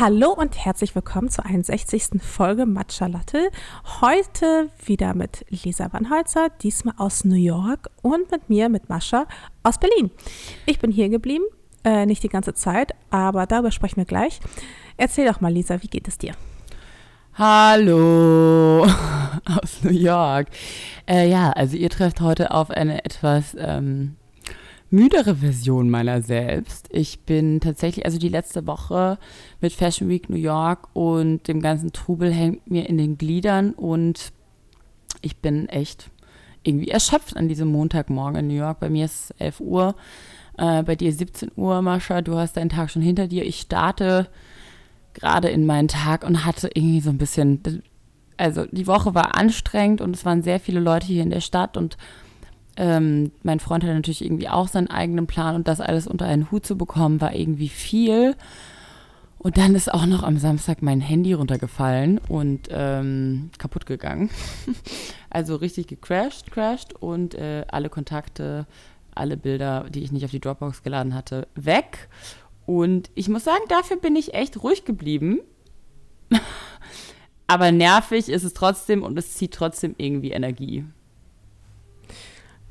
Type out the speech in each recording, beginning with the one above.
Hallo und herzlich willkommen zur 61. Folge Matcha Latte. Heute wieder mit Lisa Wannholzer, diesmal aus New York und mit mir, mit Mascha aus Berlin. Ich bin hier geblieben, äh, nicht die ganze Zeit, aber darüber sprechen wir gleich. Erzähl doch mal, Lisa, wie geht es dir? Hallo aus New York. Äh, ja, also ihr trefft heute auf eine etwas ähm, müdere Version meiner selbst. Ich bin tatsächlich, also die letzte Woche mit Fashion Week New York und dem ganzen Trubel hängt mir in den Gliedern und ich bin echt irgendwie erschöpft an diesem Montagmorgen in New York. Bei mir ist 11 Uhr, äh, bei dir 17 Uhr, Mascha. Du hast deinen Tag schon hinter dir. Ich starte gerade in meinen Tag und hatte irgendwie so ein bisschen, also die Woche war anstrengend und es waren sehr viele Leute hier in der Stadt und ähm, mein Freund hat natürlich irgendwie auch seinen eigenen Plan und das alles unter einen Hut zu bekommen, war irgendwie viel. Und dann ist auch noch am Samstag mein Handy runtergefallen und ähm, kaputt gegangen. also richtig gecrashed, crashed und äh, alle Kontakte, alle Bilder, die ich nicht auf die Dropbox geladen hatte, weg. Und ich muss sagen, dafür bin ich echt ruhig geblieben. Aber nervig ist es trotzdem und es zieht trotzdem irgendwie Energie.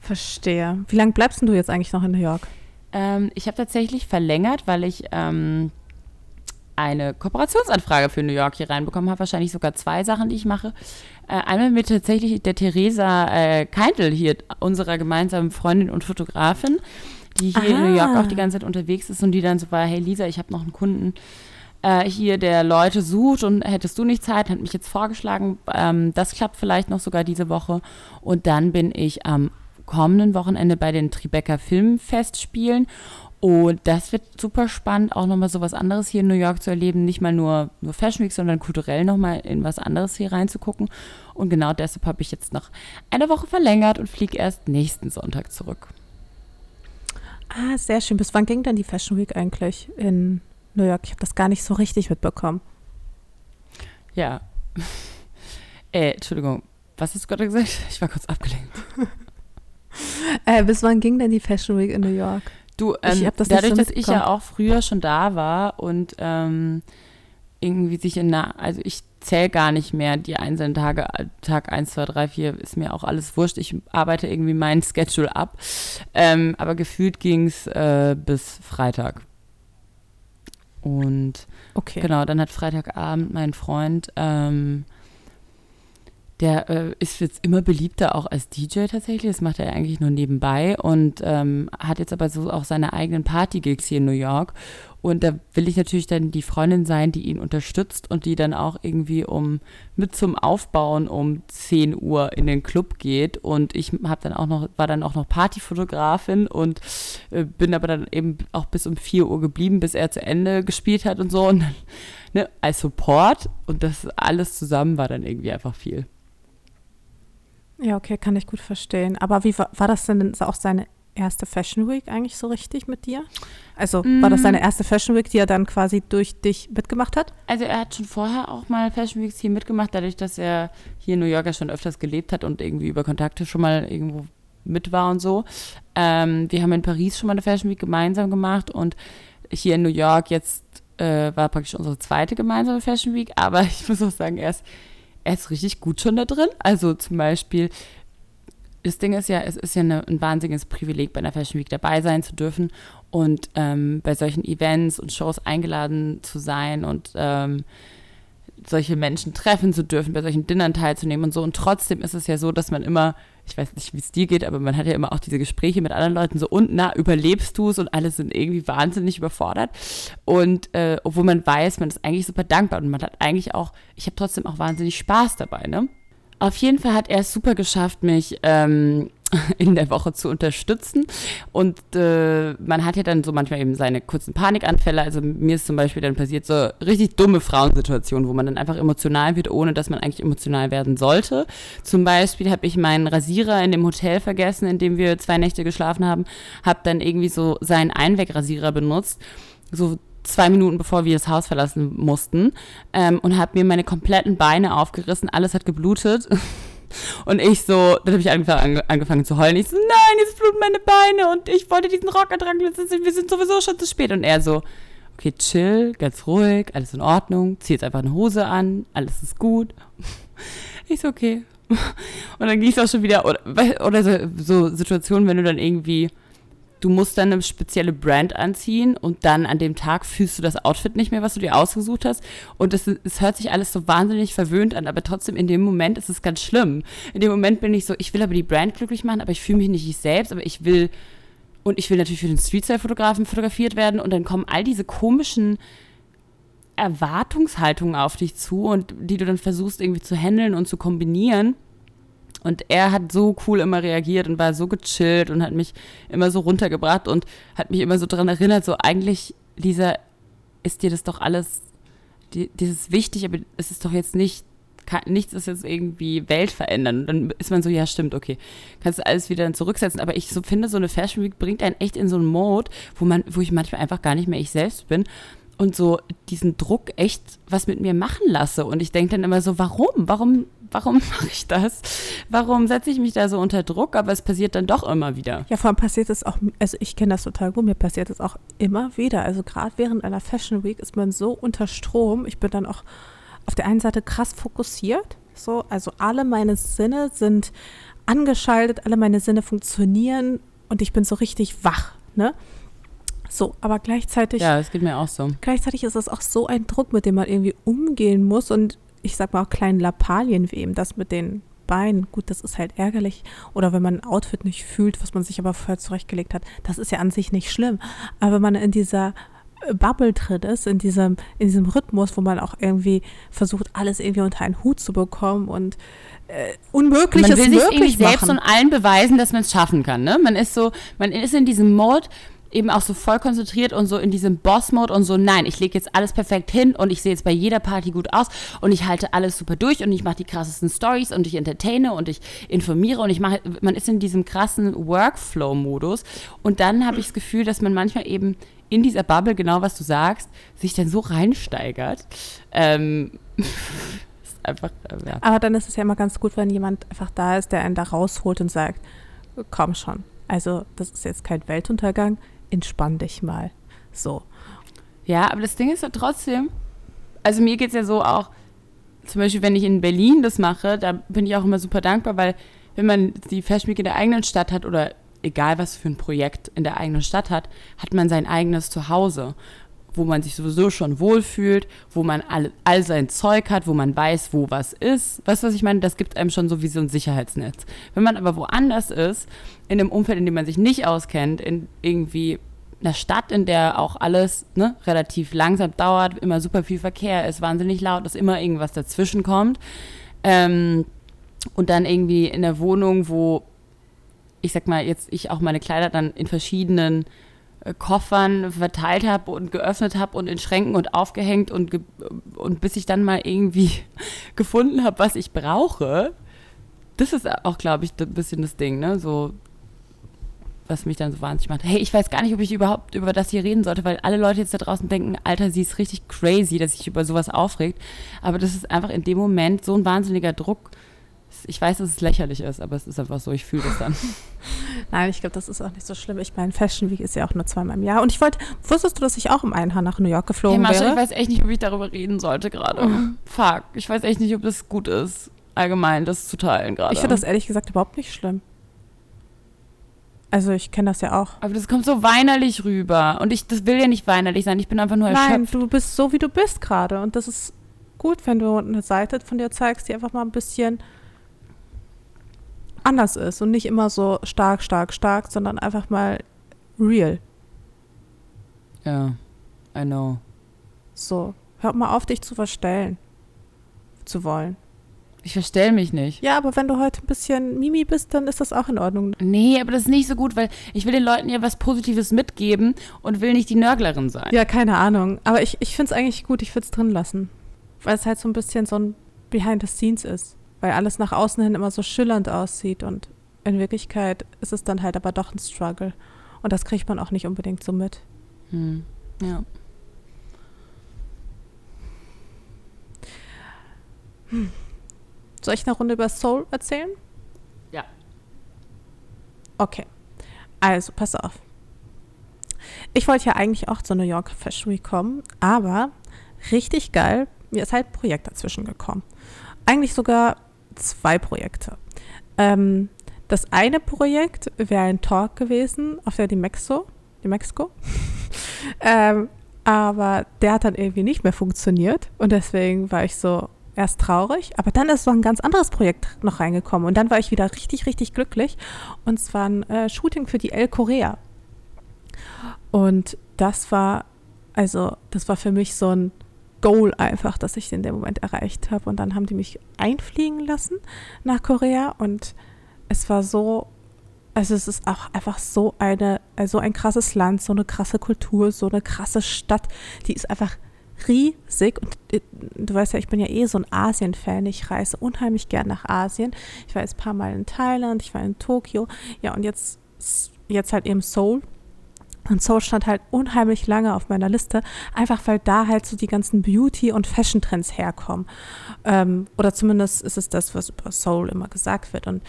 Verstehe. Wie lange bleibst du jetzt eigentlich noch in New York? Ähm, ich habe tatsächlich verlängert, weil ich ähm, eine Kooperationsanfrage für New York hier reinbekommen habe. Wahrscheinlich sogar zwei Sachen, die ich mache. Äh, einmal mit tatsächlich der Theresa äh, Keintel hier, unserer gemeinsamen Freundin und Fotografin, die hier Aha. in New York auch die ganze Zeit unterwegs ist und die dann so war, hey Lisa, ich habe noch einen Kunden äh, hier, der Leute sucht und hättest du nicht Zeit, hat mich jetzt vorgeschlagen. Ähm, das klappt vielleicht noch sogar diese Woche. Und dann bin ich am kommenden Wochenende bei den Tribeca Filmfestspielen. Und das wird super spannend, auch nochmal so was anderes hier in New York zu erleben. Nicht mal nur, nur Fashion Week, sondern kulturell nochmal in was anderes hier reinzugucken. Und genau deshalb habe ich jetzt noch eine Woche verlängert und fliege erst nächsten Sonntag zurück. Ah, sehr schön. Bis wann ging denn die Fashion Week eigentlich in New York? Ich habe das gar nicht so richtig mitbekommen. Ja. äh, Entschuldigung, was hast du gerade gesagt? Ich war kurz abgelenkt. Äh, bis wann ging denn die Fashion Week in New York? Du, ähm, das dadurch, dass ich ja auch früher schon da war und ähm, irgendwie sich in einer, also ich zähle gar nicht mehr die einzelnen Tage, Tag 1, 2, 3, 4, ist mir auch alles wurscht. Ich arbeite irgendwie meinen Schedule ab. Ähm, aber gefühlt ging es äh, bis Freitag. Und okay. genau, dann hat Freitagabend mein Freund ähm, der äh, ist jetzt immer beliebter auch als DJ tatsächlich. Das macht er eigentlich nur nebenbei und ähm, hat jetzt aber so auch seine eigenen Party-Gigs hier in New York. Und da will ich natürlich dann die Freundin sein, die ihn unterstützt und die dann auch irgendwie um mit zum Aufbauen um 10 Uhr in den Club geht. Und ich habe dann auch noch, war dann auch noch Partyfotografin und äh, bin aber dann eben auch bis um 4 Uhr geblieben, bis er zu Ende gespielt hat und so. Und dann, ne, als Support und das alles zusammen war dann irgendwie einfach viel. Ja, okay, kann ich gut verstehen. Aber wie war, war das denn auch seine erste Fashion Week eigentlich so richtig mit dir? Also mm. war das seine erste Fashion Week, die er dann quasi durch dich mitgemacht hat? Also er hat schon vorher auch mal Fashion Weeks hier mitgemacht, dadurch, dass er hier in New York ja schon öfters gelebt hat und irgendwie über Kontakte schon mal irgendwo mit war und so. Ähm, wir haben in Paris schon mal eine Fashion Week gemeinsam gemacht und hier in New York jetzt äh, war praktisch unsere zweite gemeinsame Fashion Week, aber ich muss auch sagen, er ist er ist richtig gut schon da drin. Also zum Beispiel, das Ding ist ja, es ist ja eine, ein wahnsinniges Privileg, bei einer Fashion Week dabei sein zu dürfen und ähm, bei solchen Events und Shows eingeladen zu sein und ähm, solche Menschen treffen zu dürfen, bei solchen Dinnern teilzunehmen und so. Und trotzdem ist es ja so, dass man immer, ich weiß nicht, wie es dir geht, aber man hat ja immer auch diese Gespräche mit anderen Leuten so, und na, überlebst du es? Und alle sind irgendwie wahnsinnig überfordert. Und äh, obwohl man weiß, man ist eigentlich super dankbar und man hat eigentlich auch, ich habe trotzdem auch wahnsinnig Spaß dabei, ne? Auf jeden Fall hat er es super geschafft, mich ähm, in der Woche zu unterstützen. Und äh, man hat ja dann so manchmal eben seine kurzen Panikanfälle. Also mir ist zum Beispiel dann passiert so richtig dumme Frauensituationen, wo man dann einfach emotional wird, ohne dass man eigentlich emotional werden sollte. Zum Beispiel habe ich meinen Rasierer in dem Hotel vergessen, in dem wir zwei Nächte geschlafen haben, habe dann irgendwie so seinen Einwegrasierer benutzt. So zwei Minuten bevor wir das Haus verlassen mussten ähm, und habe mir meine kompletten Beine aufgerissen, alles hat geblutet. Und ich so, dann habe ich angefangen, angefangen zu heulen. Ich so, nein, jetzt bluten meine Beine und ich wollte diesen Rock ertragen. Wir sind sowieso schon zu spät. Und er so, okay, chill, ganz ruhig, alles in Ordnung, zieh jetzt einfach eine Hose an, alles ist gut. Ich so, okay. Und dann ging es auch schon wieder, oder, oder so, so Situationen, wenn du dann irgendwie du musst dann eine spezielle Brand anziehen und dann an dem Tag fühlst du das Outfit nicht mehr, was du dir ausgesucht hast. Und es, es hört sich alles so wahnsinnig verwöhnt an, aber trotzdem in dem Moment ist es ganz schlimm. In dem Moment bin ich so, ich will aber die Brand glücklich machen, aber ich fühle mich nicht ich selbst, aber ich will, und ich will natürlich für den Streetstyle-Fotografen fotografiert werden und dann kommen all diese komischen Erwartungshaltungen auf dich zu und die du dann versuchst irgendwie zu handeln und zu kombinieren. Und er hat so cool immer reagiert und war so gechillt und hat mich immer so runtergebracht und hat mich immer so daran erinnert, so eigentlich, Lisa, ist dir das doch alles, die, dieses wichtig, aber es ist doch jetzt nicht, kann, nichts ist jetzt irgendwie Welt verändern. Und dann ist man so, ja stimmt, okay, kannst du alles wieder dann zurücksetzen. Aber ich so finde, so eine Fashion Week bringt einen echt in so einen Mode, wo man, wo ich manchmal einfach gar nicht mehr ich selbst bin und so diesen Druck echt was mit mir machen lasse. Und ich denke dann immer so, warum? Warum warum mache ich das? Warum setze ich mich da so unter Druck? Aber es passiert dann doch immer wieder. Ja, vor allem passiert es auch, also ich kenne das total gut, mir passiert es auch immer wieder. Also gerade während einer Fashion Week ist man so unter Strom. Ich bin dann auch auf der einen Seite krass fokussiert. So, also alle meine Sinne sind angeschaltet, alle meine Sinne funktionieren und ich bin so richtig wach, ne? So, aber gleichzeitig. Ja, es geht mir auch so. Gleichzeitig ist es auch so ein Druck, mit dem man irgendwie umgehen muss und ich sag mal auch kleinen Lappalien wem, das mit den Beinen, gut, das ist halt ärgerlich. Oder wenn man ein Outfit nicht fühlt, was man sich aber vorher zurechtgelegt hat, das ist ja an sich nicht schlimm. Aber wenn man in dieser äh, Bubble drin ist, in diesem, in diesem Rhythmus, wo man auch irgendwie versucht, alles irgendwie unter einen Hut zu bekommen und äh, Unmögliches man will sich möglich selbst und allen beweisen, dass man es schaffen kann. Ne? Man ist so, man ist in diesem Mode, eben auch so voll konzentriert und so in diesem Boss-Mode und so, nein, ich lege jetzt alles perfekt hin und ich sehe jetzt bei jeder Party gut aus und ich halte alles super durch und ich mache die krassesten Stories und ich entertaine und ich informiere und ich mache, man ist in diesem krassen Workflow-Modus und dann habe ich das Gefühl, dass man manchmal eben in dieser Bubble, genau was du sagst, sich dann so reinsteigert. Ähm, einfach, äh, ja. Aber dann ist es ja immer ganz gut, wenn jemand einfach da ist, der einen da rausholt und sagt, komm schon. Also, das ist jetzt kein Weltuntergang entspann dich mal. So. Ja, aber das Ding ist ja trotzdem, also mir geht es ja so auch, zum Beispiel, wenn ich in Berlin das mache, da bin ich auch immer super dankbar, weil wenn man die Fashion Week in der eigenen Stadt hat oder egal was für ein Projekt in der eigenen Stadt hat, hat man sein eigenes Zuhause, wo man sich sowieso schon wohlfühlt, wo man all, all sein Zeug hat, wo man weiß, wo was ist. Weißt du, was ich meine? Das gibt einem schon so wie so ein Sicherheitsnetz. Wenn man aber woanders ist, in einem Umfeld, in dem man sich nicht auskennt, in irgendwie einer Stadt, in der auch alles ne, relativ langsam dauert, immer super viel Verkehr ist, wahnsinnig laut, dass immer irgendwas dazwischen kommt. Ähm, und dann irgendwie in der Wohnung, wo ich sag mal, jetzt ich auch meine Kleider dann in verschiedenen Koffern verteilt habe und geöffnet habe und in Schränken und aufgehängt und, ge und bis ich dann mal irgendwie gefunden habe, was ich brauche. Das ist auch, glaube ich, ein bisschen das Ding, ne? So was mich dann so wahnsinnig macht. Hey, ich weiß gar nicht, ob ich überhaupt über das hier reden sollte, weil alle Leute jetzt da draußen denken, Alter, sie ist richtig crazy, dass sich über sowas aufregt. Aber das ist einfach in dem Moment so ein wahnsinniger Druck. Ich weiß, dass es lächerlich ist, aber es ist einfach so, ich fühle das dann. Nein, ich glaube, das ist auch nicht so schlimm. Ich meine, Fashion Week ist ja auch nur zweimal im Jahr. Und ich wollte, wusstest du, dass ich auch im einen Haar nach New York geflogen hey, Mascha, wäre? ich weiß echt nicht, ob ich darüber reden sollte gerade. Mhm. Fuck, ich weiß echt nicht, ob das gut ist, allgemein das zu teilen gerade. Ich finde das ehrlich gesagt überhaupt nicht schlimm. Also ich kenne das ja auch. Aber das kommt so weinerlich rüber. Und ich, das will ja nicht weinerlich sein. Ich bin einfach nur erschöpft. Nein, du bist so, wie du bist gerade. Und das ist gut, wenn du eine Seite von dir zeigst, die einfach mal ein bisschen anders ist. Und nicht immer so stark, stark, stark, sondern einfach mal real. Ja, I know. So, hör mal auf, dich zu verstellen. Zu wollen. Ich verstell mich nicht. Ja, aber wenn du heute ein bisschen Mimi bist, dann ist das auch in Ordnung. Nee, aber das ist nicht so gut, weil ich will den Leuten ja was Positives mitgeben und will nicht die Nörglerin sein. Ja, keine Ahnung. Aber ich, ich finde es eigentlich gut, ich würde es drin lassen. Weil es halt so ein bisschen so ein Behind the Scenes ist. Weil alles nach außen hin immer so schillernd aussieht und in Wirklichkeit ist es dann halt aber doch ein Struggle. Und das kriegt man auch nicht unbedingt so mit. Hm. Ja. Hm. Soll ich eine Runde über Soul erzählen? Ja. Okay. Also, pass auf. Ich wollte ja eigentlich auch zur New York Fashion Week kommen, aber richtig geil, mir ist halt ein Projekt dazwischen gekommen. Eigentlich sogar zwei Projekte. Ähm, das eine Projekt wäre ein Talk gewesen auf der Di Mexico. Di Mexico. ähm, aber der hat dann irgendwie nicht mehr funktioniert und deswegen war ich so erst traurig, aber dann ist so ein ganz anderes Projekt noch reingekommen und dann war ich wieder richtig, richtig glücklich und zwar ein äh, Shooting für die El Korea. Und das war, also das war für mich so ein Goal einfach, dass ich in dem Moment erreicht habe. Und dann haben die mich einfliegen lassen nach Korea und es war so, also es ist auch einfach so eine, so ein krasses Land, so eine krasse Kultur, so eine krasse Stadt, die ist einfach riesig und äh, du weißt ja, ich bin ja eh so ein Asien-Fan. Ich reise unheimlich gern nach Asien. Ich war jetzt ein paar Mal in Thailand, ich war in Tokio, ja und jetzt, jetzt halt eben Seoul. Und Seoul stand halt unheimlich lange auf meiner Liste, einfach weil da halt so die ganzen Beauty- und Fashion-Trends herkommen. Ähm, oder zumindest ist es das, was über Seoul immer gesagt wird. Und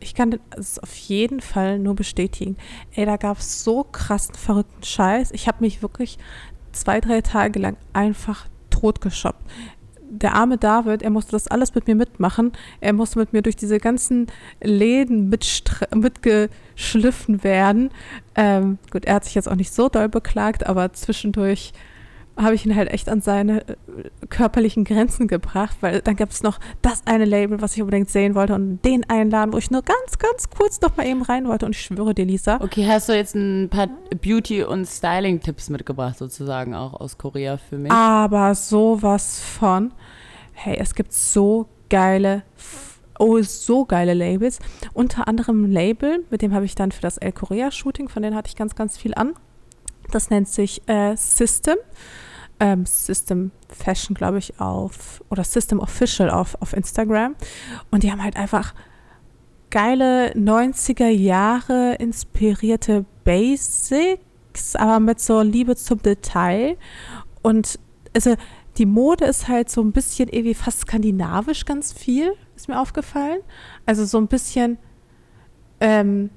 ich kann es auf jeden Fall nur bestätigen. Ey, da gab es so krassen, verrückten Scheiß. Ich habe mich wirklich zwei, drei Tage lang einfach totgeschoppt. Der arme David, er musste das alles mit mir mitmachen. Er musste mit mir durch diese ganzen Läden mitgeschliffen werden. Ähm, gut, er hat sich jetzt auch nicht so doll beklagt, aber zwischendurch habe ich ihn halt echt an seine äh, körperlichen Grenzen gebracht, weil dann gab es noch das eine Label, was ich unbedingt sehen wollte und den einladen, wo ich nur ganz, ganz kurz noch mal eben rein wollte und ich schwöre dir, Lisa. Okay, hast du jetzt ein paar Beauty- und Styling-Tipps mitgebracht, sozusagen auch aus Korea für mich? Aber sowas von. Hey, es gibt so geile oh, so geile Labels. Unter anderem ein Label, mit dem habe ich dann für das El Korea Shooting, von denen hatte ich ganz, ganz viel an. Das nennt sich äh, System ähm, System Fashion, glaube ich, auf, oder System Official auf, auf Instagram. Und die haben halt einfach geile 90er Jahre inspirierte Basics, aber mit so Liebe zum Detail. Und also die Mode ist halt so ein bisschen irgendwie fast skandinavisch ganz viel, ist mir aufgefallen. Also so ein bisschen, ähm,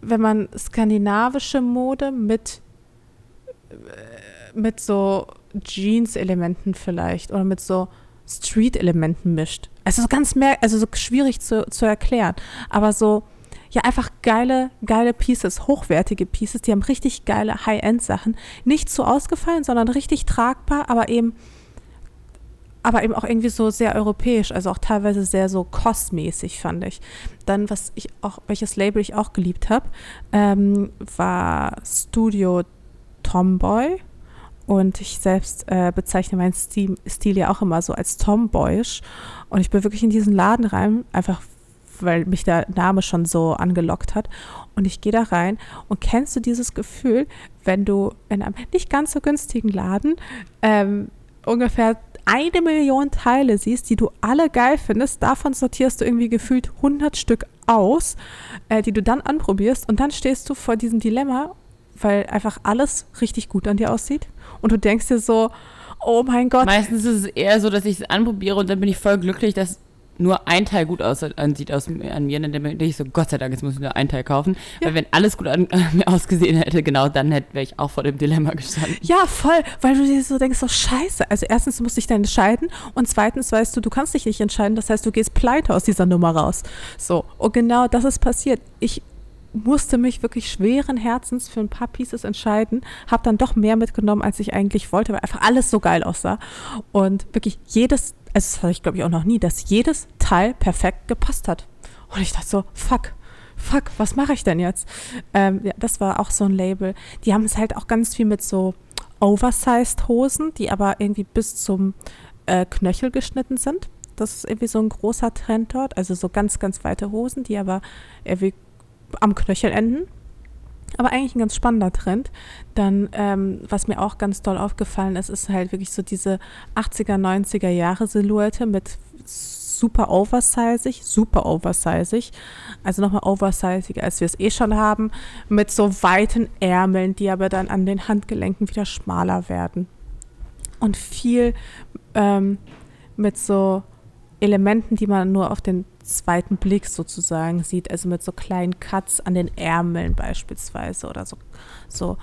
wenn man skandinavische Mode mit, mit so Jeans-Elementen vielleicht oder mit so Street-Elementen mischt. Also so ganz mehr, also so schwierig zu, zu erklären. Aber so, ja, einfach geile, geile Pieces, hochwertige Pieces, die haben richtig geile High-End-Sachen. Nicht so ausgefallen, sondern richtig tragbar, aber eben, aber eben auch irgendwie so sehr europäisch, also auch teilweise sehr so kostmäßig, fand ich. Dann, was ich auch, welches Label ich auch geliebt habe, ähm, war Studio Tomboy und ich selbst äh, bezeichne meinen Stil, Stil, ja auch immer so als tomboyisch. Und ich bin wirklich in diesen Laden rein, einfach weil mich der Name schon so angelockt hat. Und ich gehe da rein und kennst du dieses Gefühl, wenn du in einem nicht ganz so günstigen Laden ähm, ungefähr eine Million Teile siehst, die du alle geil findest, davon sortierst du irgendwie gefühlt 100 Stück aus, äh, die du dann anprobierst und dann stehst du vor diesem Dilemma, weil einfach alles richtig gut an dir aussieht und du denkst dir so, oh mein Gott. Meistens ist es eher so, dass ich es anprobiere und dann bin ich voll glücklich, dass nur ein Teil gut aussieht aus, an mir, dann denke ich so, Gott sei Dank, jetzt muss ich nur ein Teil kaufen. Ja. Weil wenn alles gut an, an, mir ausgesehen hätte, genau dann wäre ich auch vor dem Dilemma gestanden. Ja, voll, weil du dir so denkst, so scheiße. Also erstens musst du dich dann entscheiden und zweitens weißt du, du kannst dich nicht entscheiden, das heißt, du gehst pleite aus dieser Nummer raus. So, und genau das ist passiert. Ich musste mich wirklich schweren Herzens für ein paar Pieces entscheiden, habe dann doch mehr mitgenommen, als ich eigentlich wollte, weil einfach alles so geil aussah. Und wirklich jedes, also das hatte ich glaube ich auch noch nie, dass jedes Teil perfekt gepasst hat. Und ich dachte so, fuck, fuck, was mache ich denn jetzt? Ähm, ja, das war auch so ein Label. Die haben es halt auch ganz viel mit so oversized Hosen, die aber irgendwie bis zum äh, Knöchel geschnitten sind. Das ist irgendwie so ein großer Trend dort. Also so ganz, ganz weite Hosen, die aber irgendwie am Knöchel enden. Aber eigentlich ein ganz spannender Trend. Dann, ähm, was mir auch ganz doll aufgefallen ist, ist halt wirklich so diese 80er, 90er Jahre Silhouette mit super oversizig, super oversizig. Also nochmal oversiziger, als wir es eh schon haben. Mit so weiten Ärmeln, die aber dann an den Handgelenken wieder schmaler werden. Und viel ähm, mit so Elementen, die man nur auf den zweiten Blick sozusagen sieht, also mit so kleinen Cuts an den Ärmeln beispielsweise oder so, so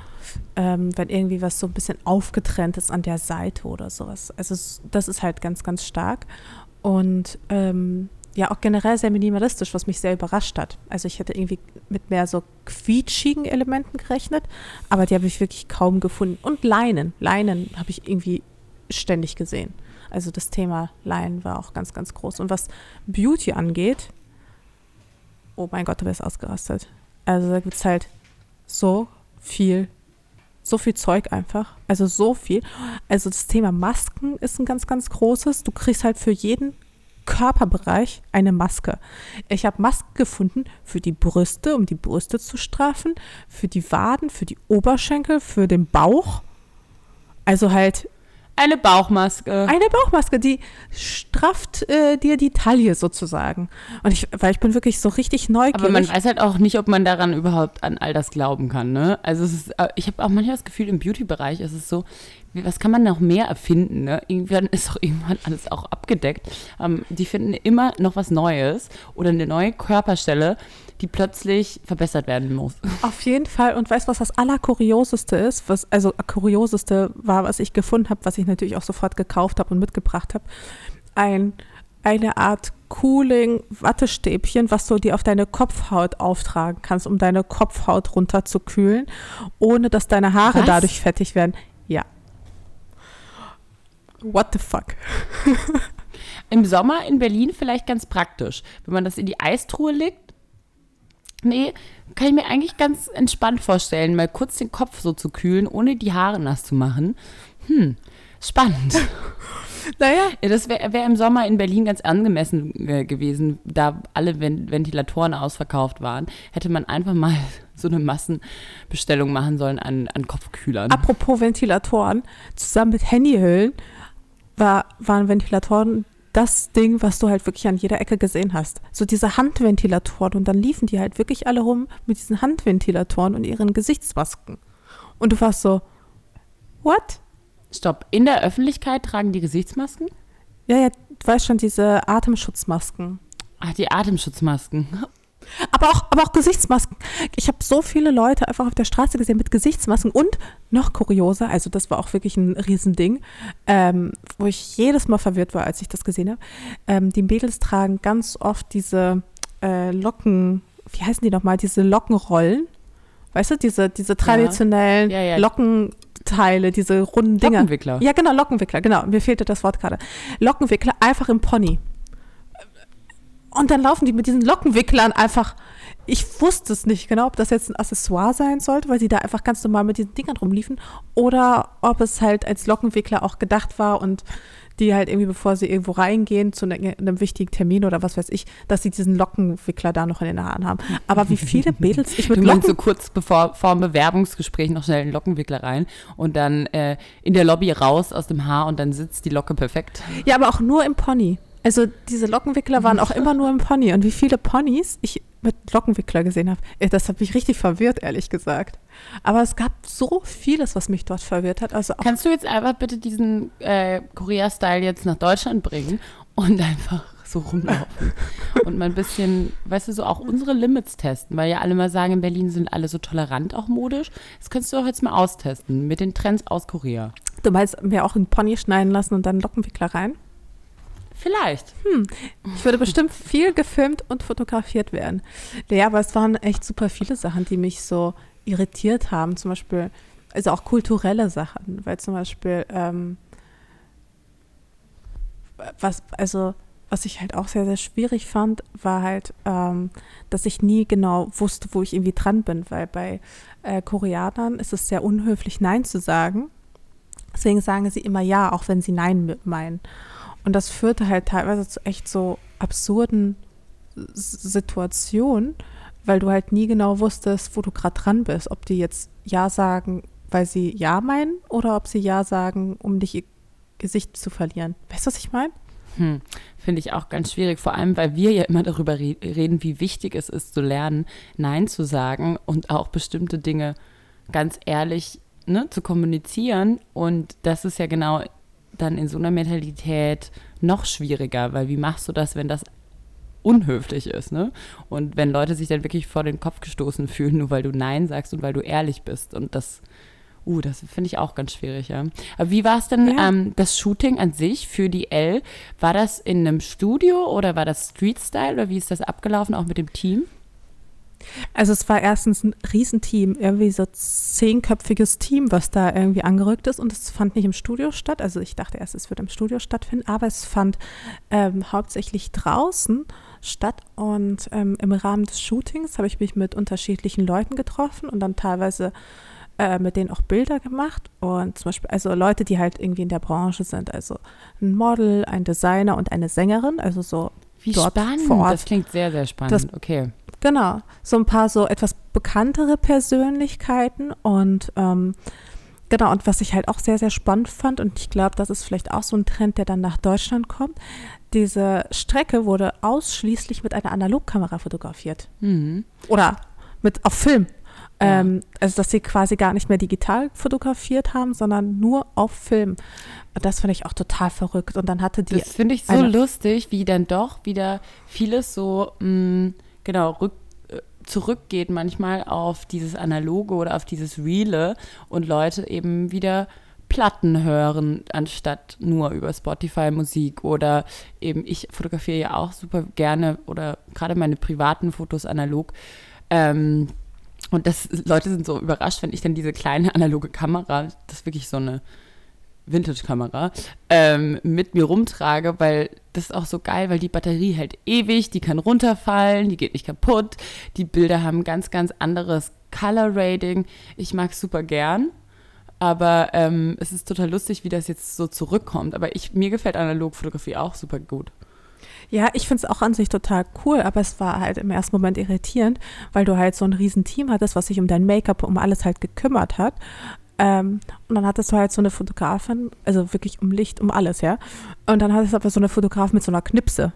ähm, wenn irgendwie was so ein bisschen aufgetrennt ist an der Seite oder sowas. Also das ist halt ganz, ganz stark. Und ähm, ja, auch generell sehr minimalistisch, was mich sehr überrascht hat. Also ich hätte irgendwie mit mehr so quietschigen Elementen gerechnet, aber die habe ich wirklich kaum gefunden. Und Leinen, Leinen habe ich irgendwie ständig gesehen. Also das Thema Leinen war auch ganz, ganz groß. Und was Beauty angeht, oh mein Gott, du wärst ausgerastet. Also da gibt es halt so viel, so viel Zeug einfach. Also so viel. Also das Thema Masken ist ein ganz, ganz großes. Du kriegst halt für jeden Körperbereich eine Maske. Ich habe Masken gefunden für die Brüste, um die Brüste zu strafen, für die Waden, für die Oberschenkel, für den Bauch. Also halt eine Bauchmaske. Eine Bauchmaske, die strafft äh, dir die Taille sozusagen. Und ich, weil ich bin wirklich so richtig neugierig. Aber man weiß halt auch nicht, ob man daran überhaupt an all das glauben kann, ne? Also ist, äh, ich habe auch manchmal das Gefühl, im Beauty-Bereich ist es so, was kann man noch mehr erfinden? Ne? Irgendwann ist doch irgendwann alles auch abgedeckt. Ähm, die finden immer noch was Neues oder eine neue Körperstelle, die plötzlich verbessert werden muss. Auf jeden Fall. Und weißt du, was das Allerkurioseste ist? Was, also Kurioseste war, was ich gefunden habe, was ich natürlich auch sofort gekauft habe und mitgebracht habe. Ein, eine Art Cooling-Wattestäbchen, was du dir auf deine Kopfhaut auftragen kannst, um deine Kopfhaut runterzukühlen, ohne dass deine Haare was? dadurch fettig werden. Ja, What the fuck? Im Sommer in Berlin vielleicht ganz praktisch. Wenn man das in die Eistruhe legt. Nee, kann ich mir eigentlich ganz entspannt vorstellen, mal kurz den Kopf so zu kühlen, ohne die Haare nass zu machen. Hm, spannend. naja. Ja, das wäre wär im Sommer in Berlin ganz angemessen gewesen, da alle Ventilatoren ausverkauft waren. Hätte man einfach mal so eine Massenbestellung machen sollen an, an Kopfkühlern. Apropos Ventilatoren, zusammen mit Handyhüllen war, waren Ventilatoren das Ding, was du halt wirklich an jeder Ecke gesehen hast. So diese Handventilatoren und dann liefen die halt wirklich alle rum mit diesen Handventilatoren und ihren Gesichtsmasken. Und du warst so, what? Stopp, in der Öffentlichkeit tragen die Gesichtsmasken? Ja, ja, du weißt schon, diese Atemschutzmasken. Ach, die Atemschutzmasken. Aber auch, aber auch Gesichtsmasken. Ich habe so viele Leute einfach auf der Straße gesehen mit Gesichtsmasken und noch kurioser, also das war auch wirklich ein Riesending, ähm, wo ich jedes Mal verwirrt war, als ich das gesehen habe. Ähm, die Mädels tragen ganz oft diese äh, Locken, wie heißen die nochmal, diese Lockenrollen. Weißt du, diese, diese traditionellen ja. Ja, ja. Lockenteile, diese runden Dinger. Lockenwickler. Ja, genau, Lockenwickler, genau. Mir fehlte das Wort gerade. Lockenwickler einfach im Pony. Und dann laufen die mit diesen Lockenwicklern einfach. Ich wusste es nicht genau, ob das jetzt ein Accessoire sein sollte, weil sie da einfach ganz normal mit diesen Dingern rumliefen, oder ob es halt als Lockenwickler auch gedacht war und die halt irgendwie, bevor sie irgendwo reingehen zu ne-, einem wichtigen Termin oder was weiß ich, dass sie diesen Lockenwickler da noch in den Haaren haben. Aber wie viele Mädels ich mit du Locken so kurz bevor vor dem Bewerbungsgespräch noch schnell einen Lockenwickler rein und dann äh, in der Lobby raus aus dem Haar und dann sitzt die Locke perfekt. Ja, aber auch nur im Pony. Also diese Lockenwickler waren auch immer nur im Pony. Und wie viele Ponys ich mit Lockenwickler gesehen habe, äh, das hat mich richtig verwirrt, ehrlich gesagt. Aber es gab so vieles, was mich dort verwirrt hat. Also Kannst du jetzt einfach bitte diesen äh, Korea-Style jetzt nach Deutschland bringen und einfach so rumlaufen und mal ein bisschen, weißt du, so auch unsere Limits testen, weil ja alle mal sagen, in Berlin sind alle so tolerant auch modisch. Das könntest du auch jetzt mal austesten mit den Trends aus Korea. Du meinst mir auch einen Pony schneiden lassen und dann Lockenwickler rein? Vielleicht. Hm. Ich würde bestimmt viel gefilmt und fotografiert werden. Ja, aber es waren echt super viele Sachen, die mich so irritiert haben. Zum Beispiel, also auch kulturelle Sachen, weil zum Beispiel, ähm, was, also, was ich halt auch sehr, sehr schwierig fand, war halt, ähm, dass ich nie genau wusste, wo ich irgendwie dran bin, weil bei äh, Koreanern ist es sehr unhöflich, Nein zu sagen. Deswegen sagen sie immer Ja, auch wenn sie Nein meinen. Und das führte halt teilweise zu echt so absurden Situationen, weil du halt nie genau wusstest, wo du gerade dran bist. Ob die jetzt Ja sagen, weil sie Ja meinen oder ob sie Ja sagen, um dich ihr Gesicht zu verlieren. Weißt du, was ich meine? Hm, Finde ich auch ganz schwierig, vor allem, weil wir ja immer darüber re reden, wie wichtig es ist, zu lernen, Nein zu sagen und auch bestimmte Dinge ganz ehrlich ne, zu kommunizieren. Und das ist ja genau dann in so einer Mentalität noch schwieriger, weil wie machst du das, wenn das unhöflich ist, ne? Und wenn Leute sich dann wirklich vor den Kopf gestoßen fühlen, nur weil du Nein sagst und weil du ehrlich bist. Und das Uh, das finde ich auch ganz schwierig, ja. Aber wie war es denn, Ja. ähm, das Shooting an sich für die L? War das in einem Studio oder war das Street-Style oder wie ist das abgelaufen, auch mit dem Team? Also es war erstens ein Riesenteam, irgendwie so zehnköpfiges Team, was da irgendwie angerückt ist. Und es fand nicht im Studio statt. Also ich dachte erst, es wird im Studio stattfinden, aber es fand ähm, hauptsächlich draußen statt. Und ähm, im Rahmen des Shootings habe ich mich mit unterschiedlichen Leuten getroffen und dann teilweise äh, mit denen auch Bilder gemacht. Und zum Beispiel, also Leute, die halt irgendwie in der Branche sind, also ein Model, ein Designer und eine Sängerin, also so Wie dort spannend. vor Ort. Das klingt sehr, sehr spannend. Das- okay. Genau, so ein paar so etwas bekanntere Persönlichkeiten und ähm, genau, und was ich halt auch sehr, sehr spannend fand und ich glaube, das ist vielleicht auch so ein Trend, der dann nach Deutschland kommt, diese Strecke wurde ausschließlich mit einer Analogkamera fotografiert Mhm. oder mit auf Film. Ja. Ähm, also, dass sie quasi gar nicht mehr digital fotografiert haben, sondern nur auf Film. Das fand ich auch total verrückt. Und dann hatte die Das finde ich so lustig, wie dann doch wieder vieles so, mh, genau, rück, äh, zurückgeht manchmal auf dieses Analoge oder auf dieses Reale und Leute eben wieder Platten hören, anstatt nur über Spotify Musik oder eben, ich fotografiere ja auch super gerne oder gerade meine privaten Fotos analog. Ähm, und das, Leute sind so überrascht, wenn ich dann diese kleine analoge Kamera, das ist wirklich so eine Vintage-Kamera, ähm, mit mir rumtrage, weil das ist auch so geil, weil die Batterie hält ewig, die kann runterfallen, die geht nicht kaputt, die Bilder haben ganz, ganz anderes Color Rating. Ich mag es super gern, aber ähm, es ist total lustig, wie das jetzt so zurückkommt. Aber ich, mir gefällt Analogfotografie auch super gut. Ja, ich finde es auch an sich total cool, aber es war halt im ersten Moment irritierend, weil du halt so ein riesen Team hattest, was sich um dein Make-up, um alles halt gekümmert hat. Ähm, und dann hattest du halt so eine Fotografin, also wirklich um Licht, um alles, ja. Und dann hattest du aber so eine Fotografin mit so einer Knipse.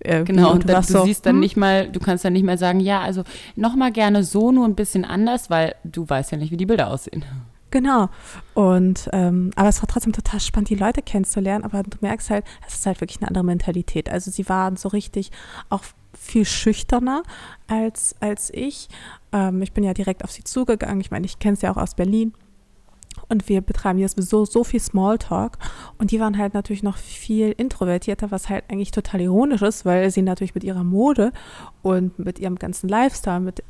irgendwie. Genau, und du dann, du so, siehst dann hm, nicht mal, du kannst dann nicht mehr sagen, ja, also nochmal gerne so, nur ein bisschen anders, weil du weißt ja nicht, wie die Bilder aussehen. Genau. Und ähm, aber es war trotzdem total spannend, die Leute kennenzulernen. Aber du merkst halt, es ist halt wirklich eine andere Mentalität. Also sie waren so richtig auch viel schüchterner als, als ich. Ähm, ich bin ja direkt auf sie zugegangen. Ich meine, ich kenne sie ja auch aus Berlin. Und wir betreiben jetzt so, so viel Smalltalk. Und die waren halt natürlich noch viel introvertierter, was halt eigentlich total ironisch ist, weil sie natürlich mit ihrer Mode und mit ihrem ganzen Lifestyle, mit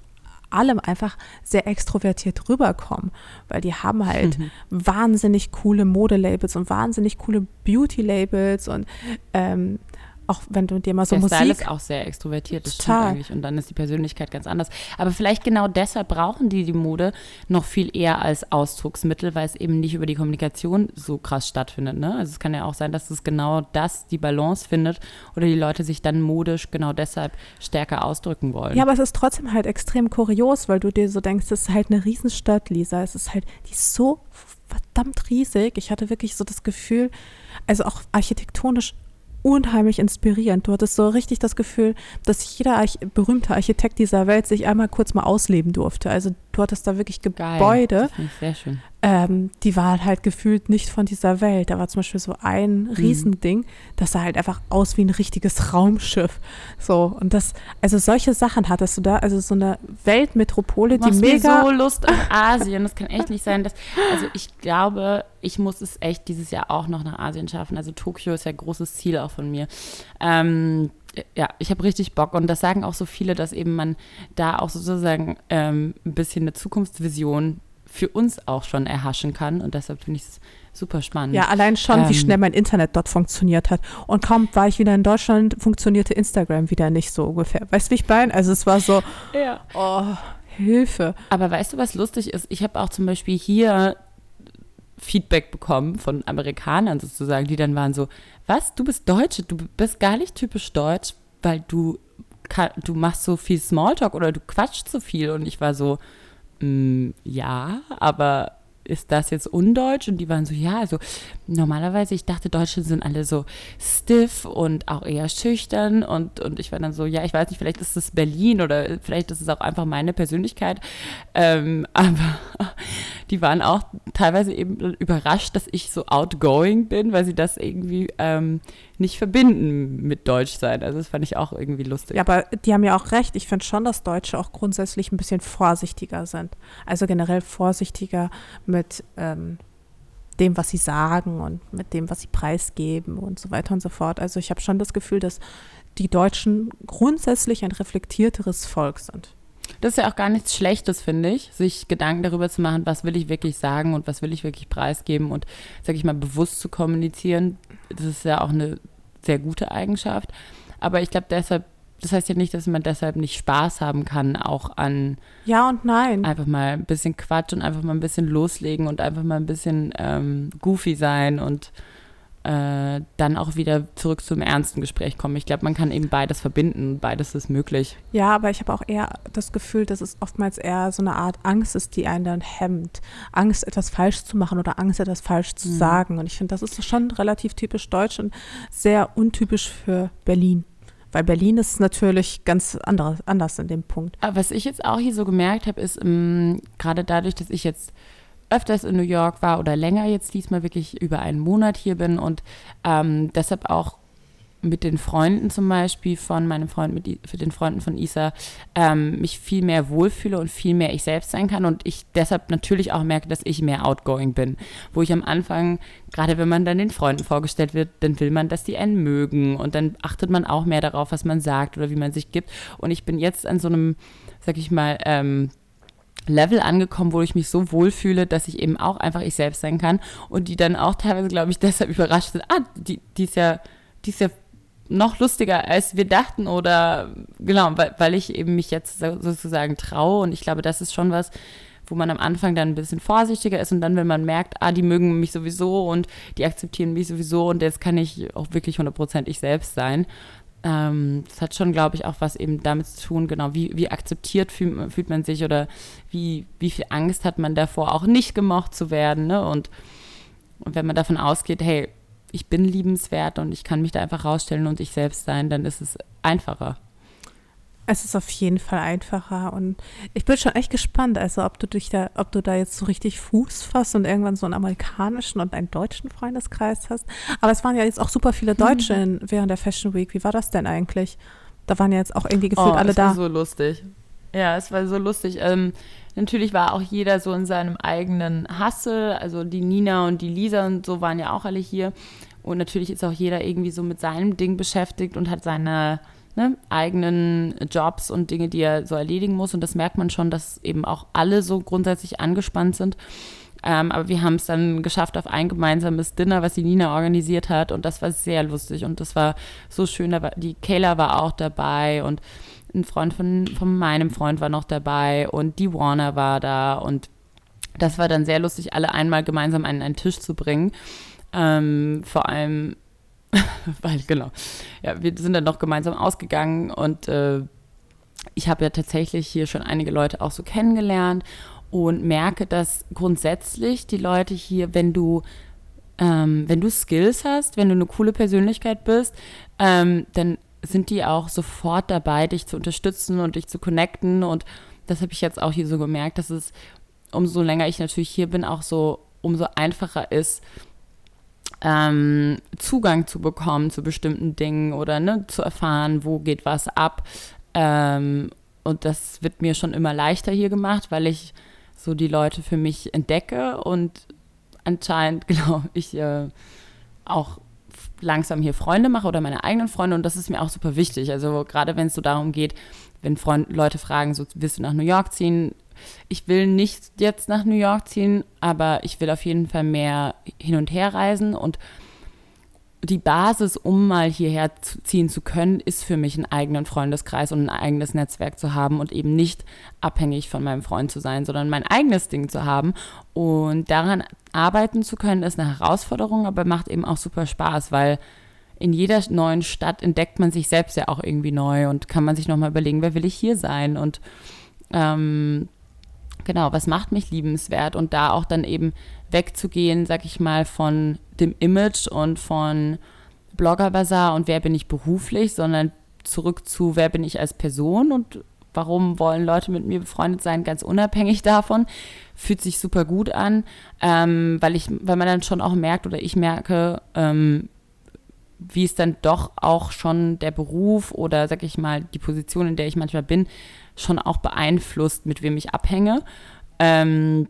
allem einfach sehr extrovertiert rüberkommen, weil die haben halt wahnsinnig coole Modelabels und wahnsinnig coole Beauty-Labels und ähm, auch wenn du dir mal so Der Style Musik ist auch sehr extrovertiert, das Total. stimmt eigentlich. Und dann ist die Persönlichkeit ganz anders. Aber vielleicht genau deshalb brauchen die die Mode noch viel eher als Ausdrucksmittel, weil es eben nicht über die Kommunikation so krass stattfindet. Ne? Also es kann ja auch sein, dass es genau das die Balance findet oder die Leute sich dann modisch genau deshalb stärker ausdrücken wollen. Ja, aber es ist trotzdem halt extrem kurios, weil du dir so denkst, das ist halt eine Riesenstadt, Lisa. Es ist halt, die ist so verdammt riesig. Ich hatte wirklich so das Gefühl, also auch architektonisch unheimlich inspirierend. Du hattest so richtig das Gefühl, dass jeder Arch berühmte Architekt dieser Welt sich einmal kurz mal ausleben durfte. Also du hattest da wirklich. Gebäude, Das finde ich sehr schön. ähm, die waren halt gefühlt nicht von dieser Welt. Da war zum Beispiel so ein Riesending, das sah halt einfach aus wie ein richtiges Raumschiff. So, und das, also solche Sachen hattest du da, also so eine Weltmetropole, die mega. mir so Lust auf Asien. Das kann echt nicht sein. Dass, also ich glaube, ich muss es echt dieses Jahr auch noch nach Asien schaffen. Also Tokio ist ja großes Ziel auch von mir. Ähm, ja, ich habe richtig Bock und das sagen auch so viele, dass eben man da auch sozusagen ähm, ein bisschen eine Zukunftsvision für uns auch schon erhaschen kann und deshalb finde ich es super spannend. ja, allein schon, Ähm. wie schnell mein Internet dort funktioniert hat. Und kaum war ich wieder in Deutschland, funktionierte Instagram wieder nicht so ungefähr. Weißt du, wie ich meine? Also es war so, ja. oh, Hilfe. Aber weißt du, was lustig ist? Ich habe auch zum Beispiel hier Feedback bekommen von Amerikanern sozusagen, die dann waren so, was, du bist Deutsche, du bist gar nicht typisch deutsch, weil du, du machst so viel Smalltalk oder du quatschst so viel. Und ich war so, mm, ja, aber ist das jetzt undeutsch? Und die waren so, ja, also normalerweise, ich dachte, Deutsche sind alle so stiff und auch eher schüchtern. Und, und ich war dann so, ja, ich weiß nicht, vielleicht ist es Berlin oder vielleicht ist es auch einfach meine Persönlichkeit. Ähm, aber die waren auch teilweise eben überrascht, dass ich so outgoing bin, weil sie das irgendwie ähm, nicht verbinden mit Deutschsein. Also das fand ich auch irgendwie lustig. Ja, aber die haben ja auch recht. Ich finde schon, dass Deutsche auch grundsätzlich ein bisschen vorsichtiger sind. Also generell vorsichtiger mit ähm, dem, was sie sagen und mit dem, was sie preisgeben und so weiter und so fort. Also ich habe schon das Gefühl, dass die Deutschen grundsätzlich ein reflektierteres Volk sind. Das ist ja auch gar nichts Schlechtes, finde ich, sich Gedanken darüber zu machen, was will ich wirklich sagen und was will ich wirklich preisgeben und, sage ich mal, bewusst zu kommunizieren. Das ist ja auch eine sehr gute Eigenschaft. Aber ich glaube, deshalb, das heißt ja nicht, dass man deshalb nicht Spaß haben kann, auch an. Ja und nein. Einfach mal ein bisschen Quatsch und einfach mal ein bisschen loslegen und einfach mal ein bisschen ähm, goofy sein und äh, dann auch wieder zurück zum ernsten Gespräch kommen. Ich glaube, man kann eben beides verbinden, beides ist möglich. Ja, aber ich habe auch eher das Gefühl, dass es oftmals eher so eine Art Angst ist, die einen dann hemmt. Angst, etwas falsch zu machen oder Angst, etwas falsch zu mhm. sagen. Und ich finde, das ist schon relativ typisch deutsch und sehr untypisch für Berlin. Weil Berlin ist natürlich ganz andere, anders in dem Punkt. Aber was ich jetzt auch hier so gemerkt habe, ist ähm, gerade dadurch, dass ich jetzt öfters in New York war oder länger jetzt diesmal wirklich über einen Monat hier bin und ähm, deshalb auch mit den Freunden zum Beispiel von meinem Freund, mit für den Freunden von Isa, ähm, mich viel mehr wohlfühle und viel mehr ich selbst sein kann und ich deshalb natürlich auch merke, dass ich mehr outgoing bin. Wo ich am Anfang, gerade wenn man dann den Freunden vorgestellt wird, dann will man, dass die einen mögen und dann achtet man auch mehr darauf, was man sagt oder wie man sich gibt. Und ich bin jetzt an so einem, sag ich mal, ähm, Level angekommen, wo ich mich so wohlfühle, dass ich eben auch einfach ich selbst sein kann. Und die dann auch teilweise, glaube ich, deshalb überrascht sind, ah, die, die ist ja, die ist ja noch lustiger, als wir dachten oder genau, weil, weil ich eben mich jetzt sozusagen traue. Und ich glaube, das ist schon was, wo man am Anfang dann ein bisschen vorsichtiger ist. Und dann, wenn man merkt, ah, die mögen mich sowieso und die akzeptieren mich sowieso und jetzt kann ich auch wirklich hundertprozentig selbst sein, ähm, das hat schon, glaube ich, auch was eben damit zu tun, genau, wie, wie akzeptiert fühlt, fühlt man sich oder wie, wie viel Angst hat man davor, auch nicht gemocht zu werden. Ne? Und, und wenn man davon ausgeht, hey, ich bin liebenswert und ich kann mich da einfach rausstellen und ich selbst sein, dann ist es einfacher. Es ist auf jeden Fall einfacher und ich bin schon echt gespannt, also ob du dich da, ob du da jetzt so richtig Fuß fasst und irgendwann so einen amerikanischen und einen deutschen Freundeskreis hast. Aber es waren ja jetzt auch super viele Deutsche in, während der Fashion Week. Wie war das denn eigentlich? Da waren ja jetzt auch irgendwie gefühlt oh, alle es da. War so lustig. Ja, es war so lustig. Ähm, natürlich war auch jeder so in seinem eigenen Hassel. Also die Nina und die Lisa und so waren ja auch alle hier. Und natürlich ist auch jeder irgendwie so mit seinem Ding beschäftigt und hat seine ne, eigenen Jobs und Dinge, die er so erledigen muss. Und das merkt man schon, dass eben auch alle so grundsätzlich angespannt sind. Ähm, aber wir haben es dann geschafft auf ein gemeinsames Dinner, was die Nina organisiert hat. Und das war sehr lustig und das war so schön. Die Kayla war auch dabei und ein Freund von, von meinem Freund war noch dabei und die Warner war da. Und das war dann sehr lustig, alle einmal gemeinsam an einen Tisch zu bringen. Ähm, vor allem weil genau, ja, wir sind dann noch gemeinsam ausgegangen und äh, ich habe ja tatsächlich hier schon einige Leute auch so kennengelernt und merke, dass grundsätzlich die Leute hier, wenn du ähm, wenn du Skills hast, wenn du eine coole Persönlichkeit bist, ähm, dann sind die auch sofort dabei, dich zu unterstützen und dich zu connecten. Und das habe ich jetzt auch hier so gemerkt, dass es umso länger ich natürlich hier bin, auch so umso einfacher ist, ähm, Zugang zu bekommen zu bestimmten Dingen oder ne, zu erfahren, wo geht was ab. Ähm, und das wird mir schon immer leichter hier gemacht, weil ich so die Leute für mich entdecke und anscheinend, genau, ich äh, auch langsam hier Freunde mache oder meine eigenen Freunde und das ist mir auch super wichtig. Also gerade wenn es so darum geht, wenn Freund, Leute fragen, so willst du nach New York ziehen, ich will nicht jetzt nach New York ziehen, aber ich will auf jeden Fall mehr hin und her reisen und die Basis, um mal hierher ziehen zu können, ist für mich einen eigenen Freundeskreis und ein eigenes Netzwerk zu haben und eben nicht abhängig von meinem Freund zu sein, sondern mein eigenes Ding zu haben. Und daran arbeiten zu können, ist eine Herausforderung, aber macht eben auch super Spaß, weil in jeder neuen Stadt entdeckt man sich selbst ja auch irgendwie neu und kann man sich nochmal überlegen, wer will ich hier sein und ähm, genau, was macht mich liebenswert und da auch dann eben wegzugehen, sag ich mal, von dem Image und von Blogger Bazaar und wer bin ich beruflich, sondern zurück zu wer bin ich als Person und warum wollen Leute mit mir befreundet sein, ganz unabhängig davon. Fühlt sich super gut an, ähm, weil ich, weil man dann schon auch merkt oder ich merke, ähm, wie es dann doch auch schon der Beruf oder sag ich mal die Position, in der ich manchmal bin, schon auch beeinflusst, mit wem ich abhänge. Ähm,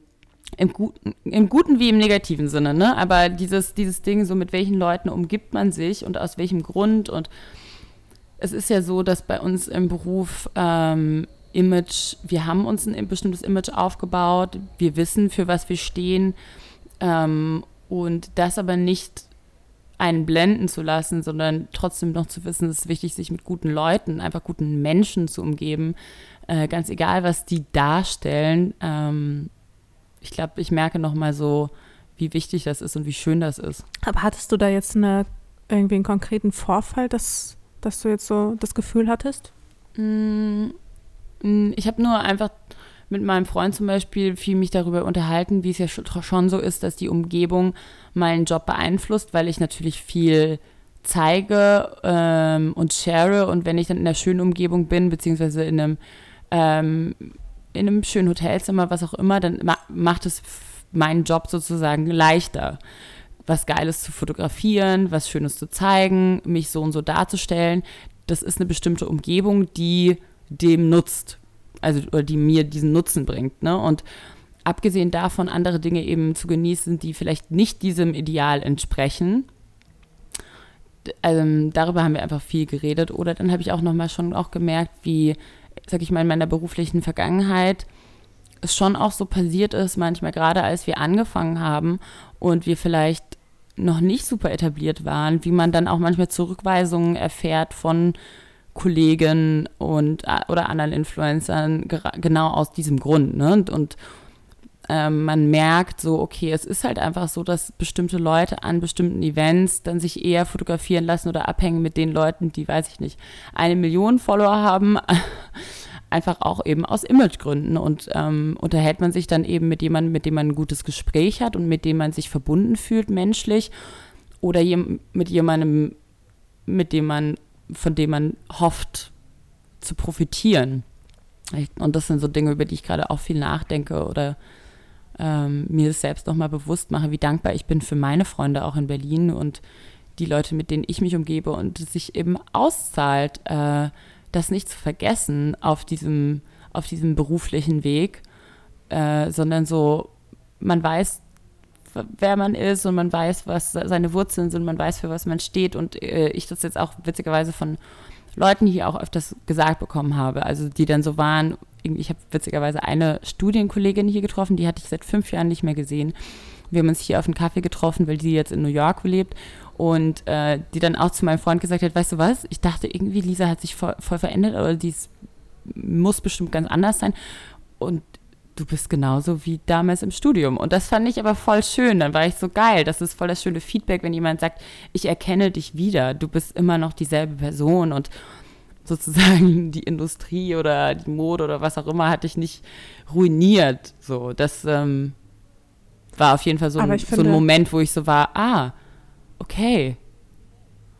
Im Guten, im Guten wie im negativen Sinne, ne? Aber dieses, dieses Ding, so mit welchen Leuten umgibt man sich und aus welchem Grund. Und es ist ja so, dass bei uns im Beruf ähm, Image, wir haben uns ein bestimmtes Image aufgebaut, wir wissen, für was wir stehen. Ähm, und das aber nicht einen blenden zu lassen, sondern trotzdem noch zu wissen, es ist wichtig, sich mit guten Leuten, einfach guten Menschen zu umgeben. Äh, ganz egal, was die darstellen. Ähm, ich glaube, ich merke noch mal so, wie wichtig das ist und wie schön das ist. Aber hattest du da jetzt eine, irgendwie einen konkreten Vorfall, dass, dass du jetzt so das Gefühl hattest? Mm, mm, ich habe nur einfach mit meinem Freund zum Beispiel viel mich darüber unterhalten, wie es ja schon so ist, dass die Umgebung meinen Job beeinflusst, weil ich natürlich viel zeige ähm, und share und wenn ich dann in einer schönen Umgebung bin, beziehungsweise in einem ähm, in einem schönen Hotelzimmer, was auch immer, dann ma macht es meinen Job sozusagen leichter. Was Geiles zu fotografieren, was Schönes zu zeigen, mich so und so darzustellen. Das ist eine bestimmte Umgebung, die dem nutzt, also oder die mir diesen Nutzen bringt. Ne? Und abgesehen davon, andere Dinge eben zu genießen, die vielleicht nicht diesem Ideal entsprechen. Also, darüber haben wir einfach viel geredet. Oder dann habe ich auch nochmal schon auch gemerkt, wie sag ich mal, in meiner beruflichen Vergangenheit es schon auch so passiert ist, manchmal gerade als wir angefangen haben und wir vielleicht noch nicht super etabliert waren, wie man dann auch manchmal Zurückweisungen erfährt von Kollegen und äh, oder anderen Influencern genau aus diesem Grund. Ne? Und, und ähm, man merkt so, okay, es ist halt einfach so, dass bestimmte Leute an bestimmten Events dann sich eher fotografieren lassen oder abhängen mit den Leuten, die, weiß ich nicht, eine Million Follower haben, einfach auch eben aus Imagegründen. Und ähm, unterhält man sich dann eben mit jemandem, mit dem man ein gutes Gespräch hat und mit dem man sich verbunden fühlt menschlich oder jem, mit jemandem, mit dem man, von dem man hofft zu profitieren. Und das sind so Dinge, über die ich gerade auch viel nachdenke oder ähm, mir selbst nochmal bewusst mache, wie dankbar ich bin für meine Freunde auch in Berlin und die Leute, mit denen ich mich umgebe und es sich eben auszahlt, äh, das nicht zu vergessen auf diesem, auf diesem beruflichen Weg, äh, sondern so, man weiß, wer man ist und man weiß, was seine Wurzeln sind, man weiß, für was man steht. Und äh, ich das jetzt auch witzigerweise von Leuten hier auch öfters gesagt bekommen habe, also die dann so waren, ich habe witzigerweise eine Studienkollegin hier getroffen, die hatte ich seit fünf Jahren nicht mehr gesehen. Wir haben uns hier auf einen Kaffee getroffen, weil die jetzt in New York lebt. Und äh, die dann auch zu meinem Freund gesagt hat, weißt du was, ich dachte irgendwie, Lisa hat sich voll, voll verändert, aber die muss bestimmt ganz anders sein. Und du bist genauso wie damals im Studium. Und das fand ich aber voll schön. Dann war ich so geil. Das ist voll das schöne Feedback, wenn jemand sagt, ich erkenne dich wieder. Du bist immer noch dieselbe Person und sozusagen die Industrie oder die Mode oder was auch immer hat dich nicht ruiniert. So, das ähm, war auf jeden Fall so ein, finde, so ein, Moment, wo ich so war, ah, okay.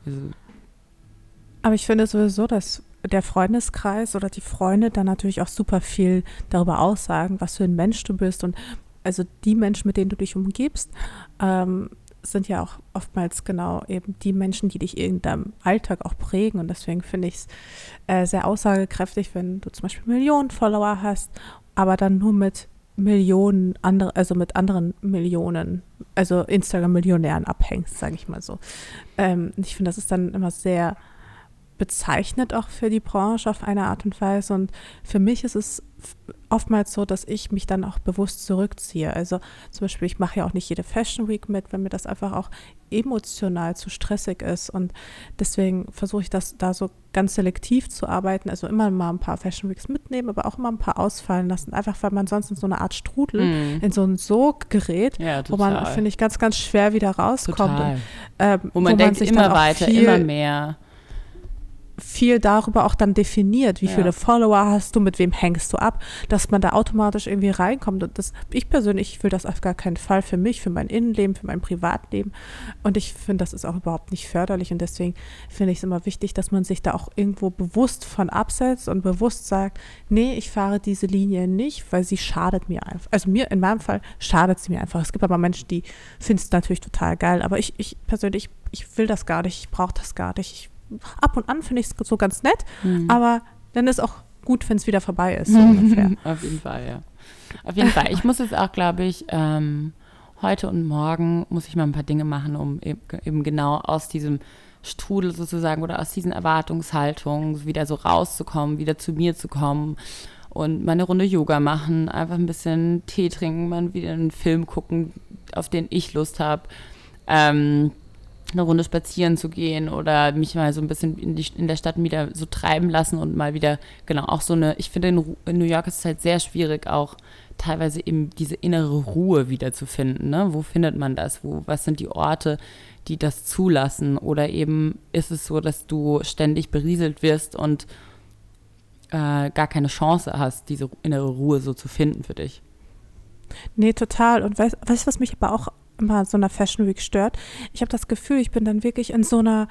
Also, aber ich finde sowieso, dass der Freundeskreis oder die Freunde dann natürlich auch super viel darüber aussagen, was für ein Mensch du bist und also die Menschen, mit denen du dich umgibst, ähm, sind ja auch oftmals genau eben die Menschen, die dich in deinem Alltag auch prägen. Und deswegen finde ich es äh, sehr aussagekräftig, wenn du zum Beispiel Millionen Follower hast, aber dann nur mit Millionen andere, also mit anderen Millionen, also Instagram-Millionären abhängst, sage ich mal so. Ähm, ich finde, das ist dann immer sehr bezeichnet auch für die Branche auf eine Art und Weise. Und für mich ist es oftmals so, dass ich mich dann auch bewusst zurückziehe. Also zum Beispiel, ich mache ja auch nicht jede Fashion Week mit, wenn mir das einfach auch emotional zu stressig ist. Und deswegen versuche ich das da so ganz selektiv zu arbeiten. Also immer mal ein paar Fashion Weeks mitnehmen, aber auch immer ein paar ausfallen lassen. Einfach weil man sonst in so eine Art Strudel, mm. in so ein Sog gerät, ja, wo man, finde ich, ganz, ganz schwer wieder rauskommt. Und, ähm, wo man wo denkt, man immer weiter, immer mehr viel darüber auch dann definiert, wie ja. viele Follower hast du, mit wem hängst du ab, dass man da automatisch irgendwie reinkommt. Und das, ich persönlich will das auf gar keinen Fall für mich, für mein Innenleben, für mein Privatleben. Und ich finde, das ist auch überhaupt nicht förderlich. Und deswegen finde ich es immer wichtig, dass man sich da auch irgendwo bewusst von absetzt und bewusst sagt, nee, ich fahre diese Linie nicht, weil sie schadet mir einfach. Also mir, in meinem Fall schadet sie mir einfach. Es gibt aber Menschen, die finden es natürlich total geil. Aber ich, ich persönlich, ich will das gar nicht, ich brauche das gar nicht. Ich ab und an finde ich es so ganz nett, mhm. aber dann ist auch gut, wenn es wieder vorbei ist. So Auf jeden Fall, ja. Auf jeden Fall. Ich muss jetzt auch, glaube ich, ähm, heute und morgen muss ich mal ein paar Dinge machen, um eben genau aus diesem Strudel sozusagen oder aus diesen Erwartungshaltungen wieder so rauszukommen, wieder zu mir zu kommen und mal eine Runde Yoga machen, einfach ein bisschen Tee trinken, mal wieder einen Film gucken, auf den ich Lust habe. Ähm, eine Runde spazieren zu gehen oder mich mal so ein bisschen in, die, in der Stadt wieder so treiben lassen und mal wieder, genau, auch so eine, ich finde in, in New York ist es halt sehr schwierig, auch teilweise eben diese innere Ruhe wiederzufinden. Ne? Wo findet man das? Wo, was sind die Orte, die das zulassen? Oder eben ist es so, dass du ständig berieselt wirst und äh, gar keine Chance hast, diese innere Ruhe so zu finden für dich? Nee, total. Und weißt du, was mich aber auch immer so einer Fashion Week stört? Ich habe das Gefühl, ich bin dann wirklich in so einer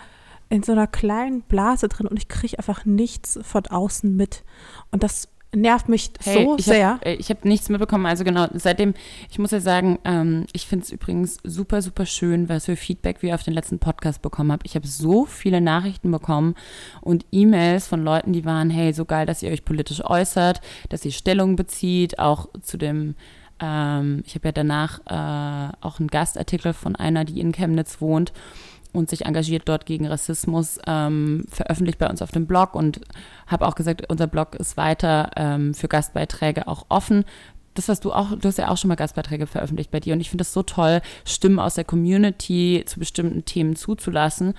in so einer kleinen Blase drin und ich kriege einfach nichts von außen mit. Und das nervt mich hey, so ich sehr. Hab, ich habe nichts mitbekommen. Also genau, seitdem, ich muss ja sagen, ähm, ich finde es übrigens super, super schön, was für Feedback wir auf den letzten Podcast bekommen haben. Ich habe so viele Nachrichten bekommen und E-Mails von Leuten, die waren, hey, so geil, dass ihr euch politisch äußert, dass ihr Stellung bezieht, auch zu dem ähm, ich habe ja danach äh, auch einen Gastartikel von einer, die in Chemnitz wohnt und sich engagiert dort gegen Rassismus, ähm, veröffentlicht bei uns auf dem Blog und habe auch gesagt, unser Blog ist weiter ähm, für Gastbeiträge auch offen. Das, was du auch, du hast ja auch schon mal Gastbeiträge veröffentlicht bei dir und ich finde das so toll, Stimmen aus der Community zu bestimmten Themen zuzulassen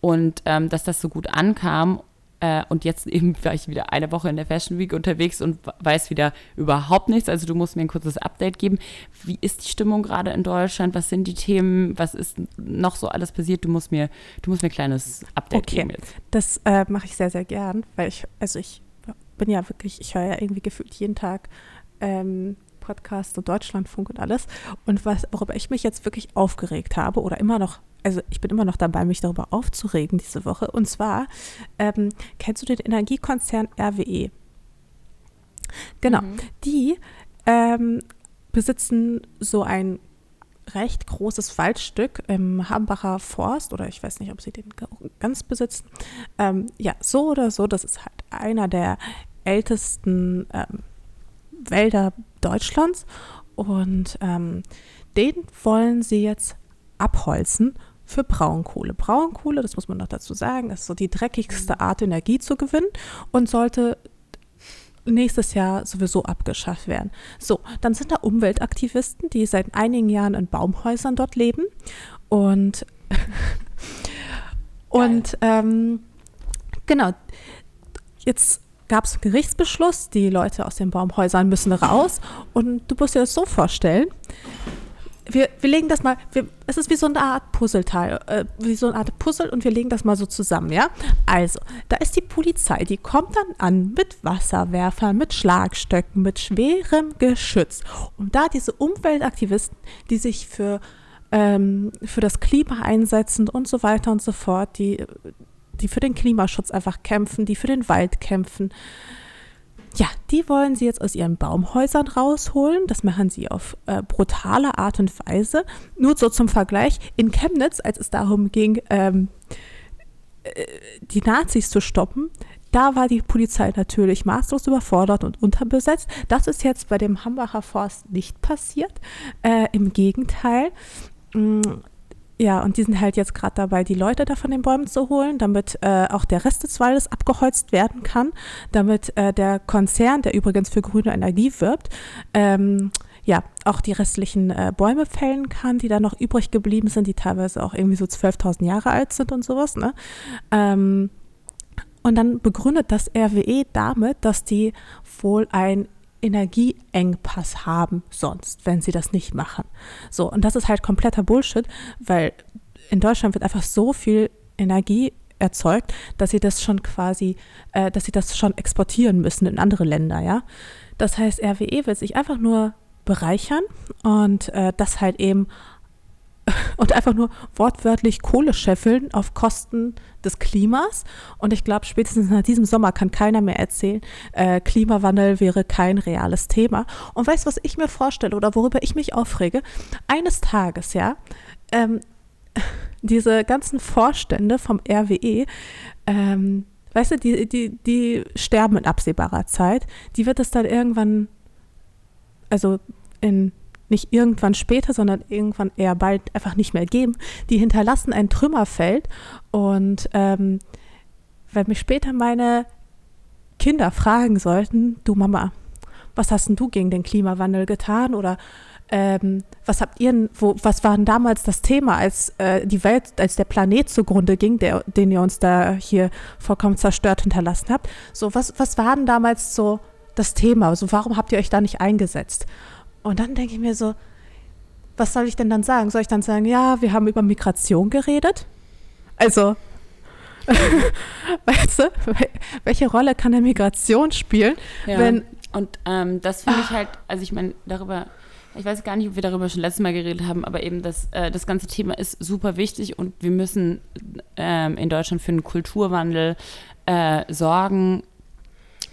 und ähm, dass das so gut ankam äh, und jetzt eben war ich wieder eine Woche in der Fashion Week unterwegs und weiß wieder überhaupt nichts. Also du musst mir ein kurzes Update geben. Wie ist die Stimmung gerade in Deutschland? Was sind die Themen? Was ist noch so alles passiert? Du musst mir, du musst mir ein kleines Update okay. geben jetzt. Das äh, mache ich sehr, sehr gern, weil ich, also ich bin ja wirklich, ich höre ja irgendwie gefühlt jeden Tag ähm, Podcast und Deutschlandfunk und alles. Und was, worüber ich mich jetzt wirklich aufgeregt habe oder immer noch also ich bin immer noch dabei, mich darüber aufzuregen diese Woche. Und zwar, ähm, kennst du den Energiekonzern RWE? Genau, mhm. die ähm, besitzen so ein recht großes Waldstück im Hambacher Forst oder ich weiß nicht, ob sie den ganz besitzen. Ähm, ja, so oder so, das ist halt einer der ältesten ähm, Wälder Deutschlands und ähm, den wollen sie jetzt abholzen für Braunkohle. Braunkohle, das muss man noch dazu sagen, ist so die dreckigste Art, Energie zu gewinnen und sollte nächstes Jahr sowieso abgeschafft werden. So, dann sind da Umweltaktivisten, die seit einigen Jahren in Baumhäusern dort leben und und ähm, genau, jetzt gab es einen Gerichtsbeschluss, die Leute aus den Baumhäusern müssen raus und du musst dir das so vorstellen, wir, wir legen das mal, wir, es ist wie so eine Art Puzzleteil, äh, wie so eine Art Puzzle und wir legen das mal so zusammen, ja? Also, da ist die Polizei, die kommt dann an mit Wasserwerfern, mit Schlagstöcken, mit schwerem Geschütz. Und da diese Umweltaktivisten, die sich für, ähm, für das Klima einsetzen und so weiter und so fort, die, die für den Klimaschutz einfach kämpfen, die für den Wald kämpfen, ja, die wollen sie jetzt aus ihren Baumhäusern rausholen. Das machen sie auf äh, brutale Art und Weise. Nur so zum Vergleich, in Chemnitz, als es darum ging, ähm, äh, die Nazis zu stoppen, da war die Polizei natürlich maßlos überfordert und unterbesetzt. Das ist jetzt bei dem Hambacher Forst nicht passiert. Äh, Im Gegenteil. Mm, ja, und die sind halt jetzt gerade dabei, die Leute da von den Bäumen zu holen, damit äh, auch der Rest des Waldes abgeholzt werden kann, damit äh, der Konzern, der übrigens für grüne Energie wirbt, ähm, ja, auch die restlichen äh, Bäume fällen kann, die da noch übrig geblieben sind, die teilweise auch irgendwie so 12.000 Jahre alt sind und sowas. Ne? Ähm, und dann begründet das RWE damit, dass die wohl ein Energieengpass haben sonst, wenn sie das nicht machen. So, und das ist halt kompletter Bullshit, weil in Deutschland wird einfach so viel Energie erzeugt, dass sie das schon quasi, äh, dass sie das schon exportieren müssen in andere Länder, ja. Das heißt, RWE wird sich einfach nur bereichern und äh, das halt eben und einfach nur wortwörtlich Kohle scheffeln auf Kosten des Klimas. Und ich glaube, spätestens nach diesem Sommer kann keiner mehr erzählen, äh, Klimawandel wäre kein reales Thema. Und weißt du, was ich mir vorstelle oder worüber ich mich aufrege? Eines Tages, ja, ähm, diese ganzen Vorstände vom RWE, ähm, weißt du, die, die, die sterben in absehbarer Zeit. Die wird es dann irgendwann also in nicht irgendwann später, sondern irgendwann eher bald einfach nicht mehr geben. Die hinterlassen ein Trümmerfeld und ähm, wenn mich später meine Kinder fragen sollten, du Mama, was hast denn du gegen den Klimawandel getan oder ähm, was habt ihr, wo, was war denn damals das Thema, als äh, die Welt, als der Planet zugrunde ging, der, den ihr uns da hier vollkommen zerstört hinterlassen habt? So, was, was war denn damals so das Thema? So, warum habt ihr euch da nicht eingesetzt? Und dann denke ich mir so, was soll ich denn dann sagen? Soll ich dann sagen, ja, wir haben über Migration geredet? Also, weißt du, welche Rolle kann der Migration spielen, ja. wenn und ähm, das finde ich halt, also ich meine, darüber ich weiß gar nicht, ob wir darüber schon letztes Mal geredet haben, aber eben das, äh, das ganze Thema ist super wichtig und wir müssen ähm, in Deutschland für einen Kulturwandel äh, sorgen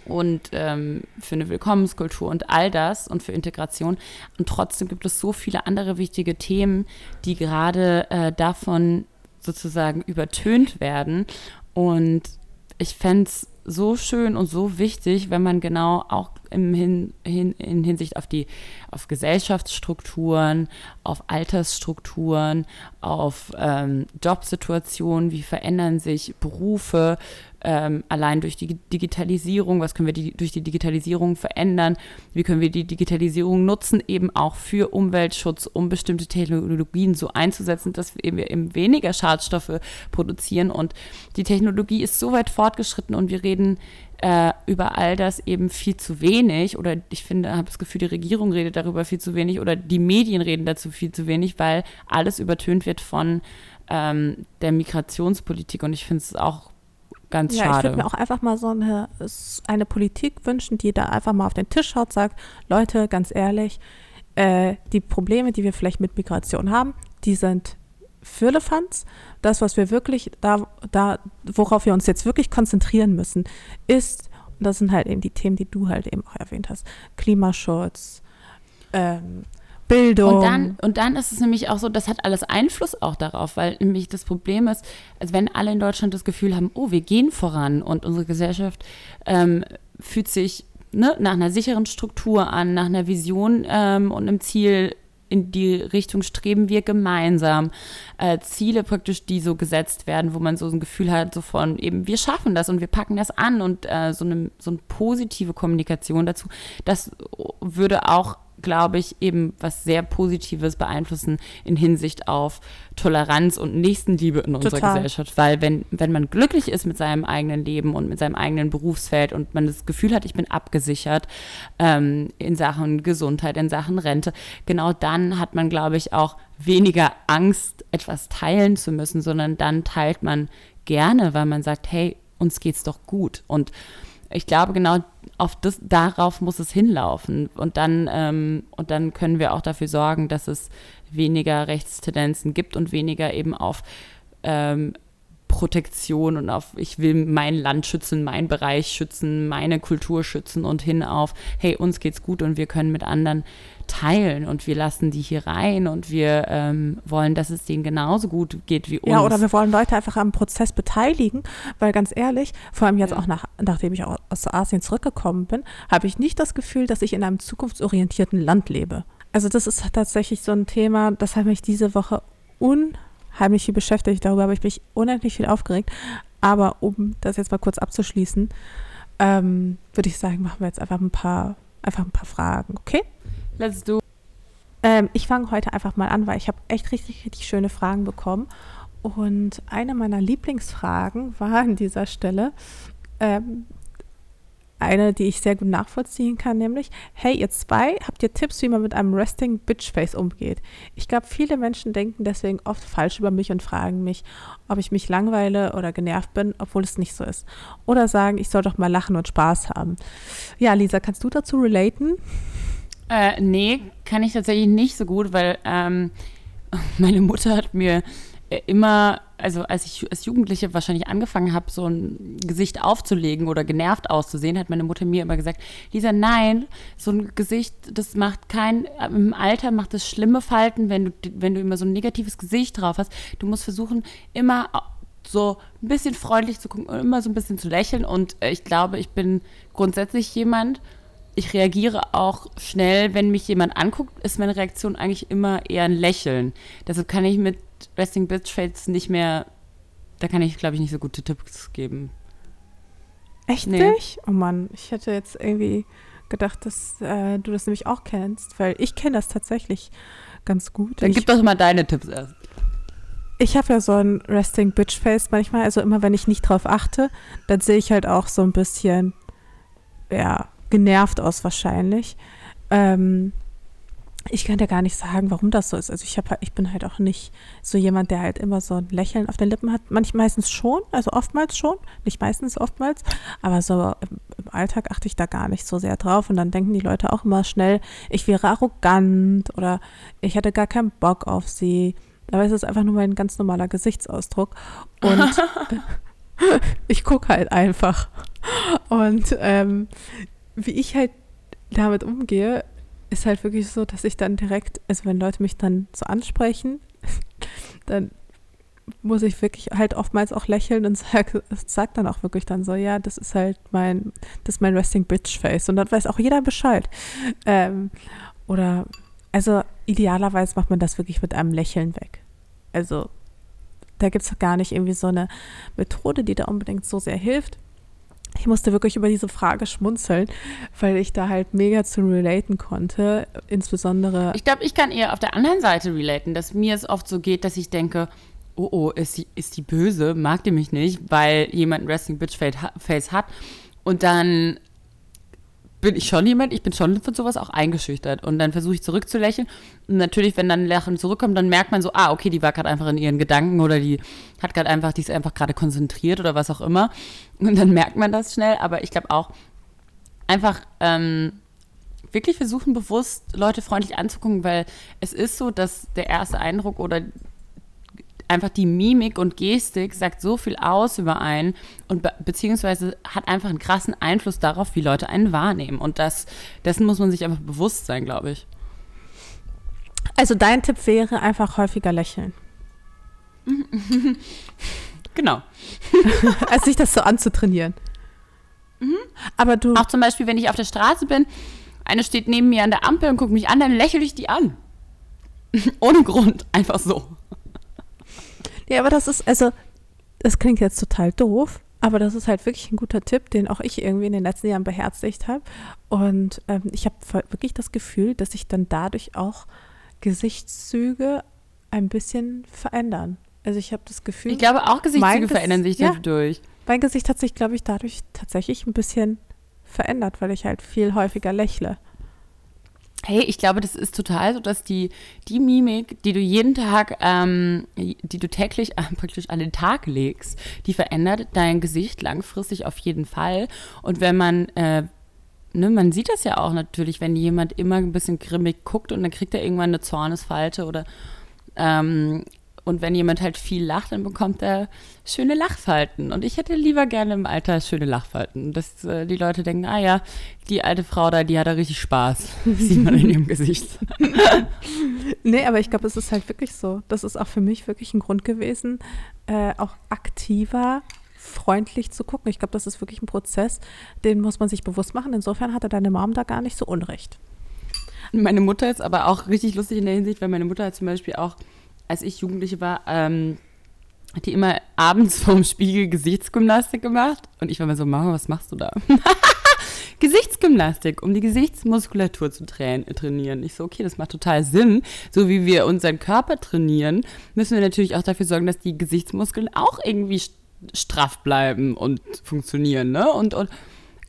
und ähm, für eine Willkommenskultur und all das und für Integration. Und trotzdem gibt es so viele andere wichtige Themen, die gerade äh, davon sozusagen übertönt werden. Und ich fände es so schön und so wichtig, wenn man genau auch im Hin, hin, in Hinsicht auf die auf Gesellschaftsstrukturen, auf Altersstrukturen, auf ähm, Jobsituationen, wie verändern sich Berufe, ähm, allein durch die Digitalisierung, was können wir die, durch die Digitalisierung verändern, wie können wir die Digitalisierung nutzen, eben auch für Umweltschutz, um bestimmte Technologien so einzusetzen, dass wir eben weniger Schadstoffe produzieren. Und die Technologie ist so weit fortgeschritten und wir reden äh, über all das eben viel zu wenig oder ich finde, habe das Gefühl, die Regierung redet darüber viel zu wenig oder die Medien reden dazu viel zu wenig, weil alles übertönt wird von ähm, der Migrationspolitik und ich finde es auch ganz ja, schade. Ich würde mir auch einfach mal so eine, eine Politik wünschen, die da einfach mal auf den Tisch schaut, sagt, Leute, ganz ehrlich, äh, die Probleme, die wir vielleicht mit Migration haben, die sind Firlefanz. Das, was wir wirklich da, da, worauf wir uns jetzt wirklich konzentrieren müssen, ist, und das sind halt eben die Themen, die du halt eben auch erwähnt hast, Klimaschutz, ähm, Bildung. Und dann, und dann ist es nämlich auch so, das hat alles Einfluss auch darauf, weil nämlich das Problem ist, als wenn alle in Deutschland das Gefühl haben, oh, wir gehen voran und unsere Gesellschaft ähm, fühlt sich ne, nach einer sicheren Struktur an, nach einer Vision ähm, und einem Ziel in die Richtung streben wir gemeinsam. Äh, Ziele praktisch, die so gesetzt werden, wo man so ein Gefühl hat, so von eben, wir schaffen das und wir packen das an und äh, so, eine, so eine positive Kommunikation dazu, das würde auch glaube ich, eben was sehr Positives beeinflussen in Hinsicht auf Toleranz und Nächstenliebe in unserer Total. Gesellschaft. Weil wenn, wenn man glücklich ist mit seinem eigenen Leben und mit seinem eigenen Berufsfeld und man das Gefühl hat, ich bin abgesichert ähm, in Sachen Gesundheit, in Sachen Rente, genau dann hat man, glaube ich, auch weniger Angst, etwas teilen zu müssen, sondern dann teilt man gerne, weil man sagt, hey, uns geht's doch gut. Und ich glaube, genau auf das, darauf muss es hinlaufen. Und dann, ähm, und dann können wir auch dafür sorgen, dass es weniger Rechtstendenzen gibt und weniger eben auf ähm, Protektion und auf, ich will mein Land schützen, meinen Bereich schützen, meine Kultur schützen und hin auf, hey, uns geht's gut und wir können mit anderen teilen und wir lassen die hier rein und wir ähm, wollen, dass es denen genauso gut geht wie uns. Ja, oder wir wollen Leute einfach am Prozess beteiligen, weil ganz ehrlich, vor allem jetzt ja. auch nach, nachdem ich aus Asien zurückgekommen bin, habe ich nicht das Gefühl, dass ich in einem zukunftsorientierten Land lebe. Also das ist tatsächlich so ein Thema, das hat mich diese Woche unheimlich viel beschäftigt. Darüber habe ich mich unendlich viel aufgeregt. Aber um das jetzt mal kurz abzuschließen, ähm, würde ich sagen, machen wir jetzt einfach ein paar, einfach ein paar Fragen, okay? Let's do. Ähm, ich fange heute einfach mal an, weil ich habe echt richtig, richtig schöne Fragen bekommen. Und eine meiner Lieblingsfragen war an dieser Stelle ähm, eine, die ich sehr gut nachvollziehen kann, nämlich, hey, ihr zwei, habt ihr Tipps, wie man mit einem Resting Bitch Face umgeht? Ich glaube, viele Menschen denken deswegen oft falsch über mich und fragen mich, ob ich mich langweile oder genervt bin, obwohl es nicht so ist. Oder sagen, ich soll doch mal lachen und Spaß haben. Ja, Lisa, kannst du dazu relaten? Äh, nee, kann ich tatsächlich nicht so gut, weil ähm, meine Mutter hat mir äh, immer, also als ich als Jugendliche wahrscheinlich angefangen habe, so ein Gesicht aufzulegen oder genervt auszusehen, hat meine Mutter mir immer gesagt, Lisa, nein, so ein Gesicht, das macht kein, im Alter macht es schlimme Falten, wenn du, wenn du immer so ein negatives Gesicht drauf hast. Du musst versuchen, immer so ein bisschen freundlich zu gucken und immer so ein bisschen zu lächeln. Und äh, ich glaube, ich bin grundsätzlich jemand, ich reagiere auch schnell, wenn mich jemand anguckt, ist meine Reaktion eigentlich immer eher ein Lächeln. Deshalb kann ich mit Resting Bitch Face nicht mehr, da kann ich, glaube ich, nicht so gute Tipps geben. Echt Nee. nicht? Oh Mann, ich hätte jetzt irgendwie gedacht, dass äh, du das nämlich auch kennst, weil ich kenne das tatsächlich ganz gut. Dann ich gib doch mal deine Tipps erst. ich habe ja so ein Resting Bitch Face manchmal, also immer wenn ich nicht drauf achte, dann sehe ich halt auch so ein bisschen, ja, genervt aus wahrscheinlich. Ähm, ich kann dir gar nicht sagen, warum das so ist. Also ich habe ich bin halt auch nicht so jemand, der halt immer so ein Lächeln auf den Lippen hat. Manch meistens schon, also oftmals schon, nicht meistens oftmals, aber so im, im Alltag achte ich da gar nicht so sehr drauf und dann denken die Leute auch immer schnell, ich wäre arrogant oder ich hätte gar keinen Bock auf sie. Aber es ist einfach nur mein ganz normaler Gesichtsausdruck und ich gucke halt einfach. Und ähm, wie ich halt damit umgehe, ist halt wirklich so, dass ich dann direkt, also wenn Leute mich dann so ansprechen, dann muss ich wirklich halt oftmals auch lächeln und sag, sag dann auch wirklich dann so, ja, das ist halt mein, das ist mein Resting Bitch Face. Und dann weiß auch jeder Bescheid. Ähm, oder, also idealerweise macht man das wirklich mit einem Lächeln weg. Also da gibt es gar nicht irgendwie so eine Methode, die da unbedingt so sehr hilft. Ich musste wirklich über diese Frage schmunzeln, weil ich da halt mega zu relaten konnte. Insbesondere. Ich glaube, ich kann eher auf der anderen Seite relaten, dass mir es oft so geht, dass ich denke, oh oh, ist die, ist die böse, mag die mich nicht, weil jemand ein Resting Bitch Face hat. Und dann bin ich schon jemand, ich bin schon von sowas auch eingeschüchtert. Und dann versuche ich zurückzulächeln. Und natürlich, wenn dann Lachen zurückkommt, dann merkt man so, ah, okay, die war gerade einfach in ihren Gedanken oder die hat gerade einfach, die ist einfach gerade konzentriert oder was auch immer. Und dann merkt man das schnell. Aber ich glaube auch, einfach ähm, wirklich versuchen, bewusst Leute freundlich anzugucken, weil es ist so, dass der erste Eindruck oder einfach die Mimik und Gestik sagt so viel aus über einen und be beziehungsweise hat einfach einen krassen Einfluss darauf, wie Leute einen wahrnehmen. Und das, dessen muss man sich einfach bewusst sein, glaube ich. Also dein Tipp wäre einfach häufiger lächeln. Genau. als sich das so anzutrainieren. Aber du. Auch zum Beispiel, wenn ich auf der Straße bin, eine steht neben mir an der Ampel und guckt mich an, dann lächle ich die an. Ohne Grund, einfach so. Ja, aber das ist, also, das klingt jetzt total doof, aber das ist halt wirklich ein guter Tipp, den auch ich irgendwie in den letzten Jahren beherzigt habe. Und ähm, ich habe wirklich das Gefühl, dass sich dann dadurch auch Gesichtszüge ein bisschen verändern. Also ich habe das Gefühl, Ich glaube, auch Gesichtszüge Ges- verändern sich ja. dadurch. mein Gesicht hat sich, glaube ich, dadurch tatsächlich ein bisschen verändert, weil ich halt viel häufiger lächle. Hey, ich glaube, das ist total so, dass die, die Mimik, die du jeden Tag, ähm, die du täglich äh, praktisch an den Tag legst, die verändert dein Gesicht langfristig auf jeden Fall. Und wenn man, äh, ne, man sieht das ja auch natürlich, wenn jemand immer ein bisschen grimmig guckt und dann kriegt er irgendwann eine Zornesfalte oder ähm, und wenn jemand halt viel lacht, dann bekommt er schöne Lachfalten. Und ich hätte lieber gerne im Alter schöne Lachfalten. Dass äh, die Leute denken, ah ja, die alte Frau da, die hat da richtig Spaß. Das sieht man in ihrem Gesicht. Nee, aber ich glaube, es ist halt wirklich so. Das ist auch für mich wirklich ein Grund gewesen, äh, auch aktiver, freundlich zu gucken. Ich glaube, das ist wirklich ein Prozess, den muss man sich bewusst machen. Insofern hatte deine Mom da gar nicht so unrecht. Meine Mutter ist aber auch richtig lustig in der Hinsicht, weil meine Mutter hat zum Beispiel auch, als ich Jugendliche war, ähm, hat die immer abends vorm Spiegel Gesichtsgymnastik gemacht. Und ich war immer so, Mama, was machst du da? Gesichtsgymnastik, um die Gesichtsmuskulatur zu tra trainieren. Ich so, okay, das macht total Sinn. So wie wir unseren Körper trainieren, müssen wir natürlich auch dafür sorgen, dass die Gesichtsmuskeln auch irgendwie st- straff bleiben und funktionieren. Ne? Und, und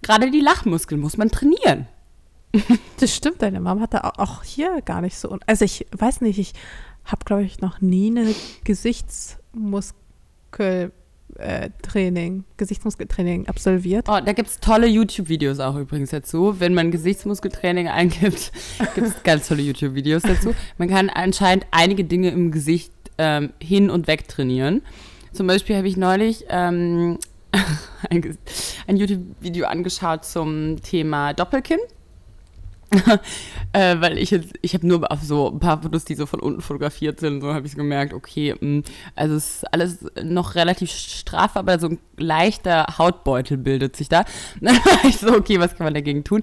gerade die Lachmuskeln muss man trainieren. Das stimmt, deine Mom hatte au- auch hier gar nicht so. Also ich weiß nicht, ich habe, glaube ich, noch nie eine Gesichtsmuskeltraining, äh, Training, Gesichtsmuskeltraining absolviert. Oh, da gibt es tolle YouTube-Videos auch übrigens dazu. Wenn man Gesichtsmuskeltraining eingibt, gibt es ganz tolle YouTube-Videos dazu. Man kann anscheinend einige Dinge im Gesicht ähm, hin und weg trainieren. Zum Beispiel habe ich neulich ähm, ein, ein YouTube-Video angeschaut zum Thema Doppelkinn. äh, weil ich jetzt, ich habe nur auf so ein paar Fotos, die so von unten fotografiert sind, so habe ich gemerkt, okay, mh, mm, also ist alles noch relativ straff, aber so ein leichter Hautbeutel bildet sich da. Dann war ich so, okay, was kann man dagegen tun?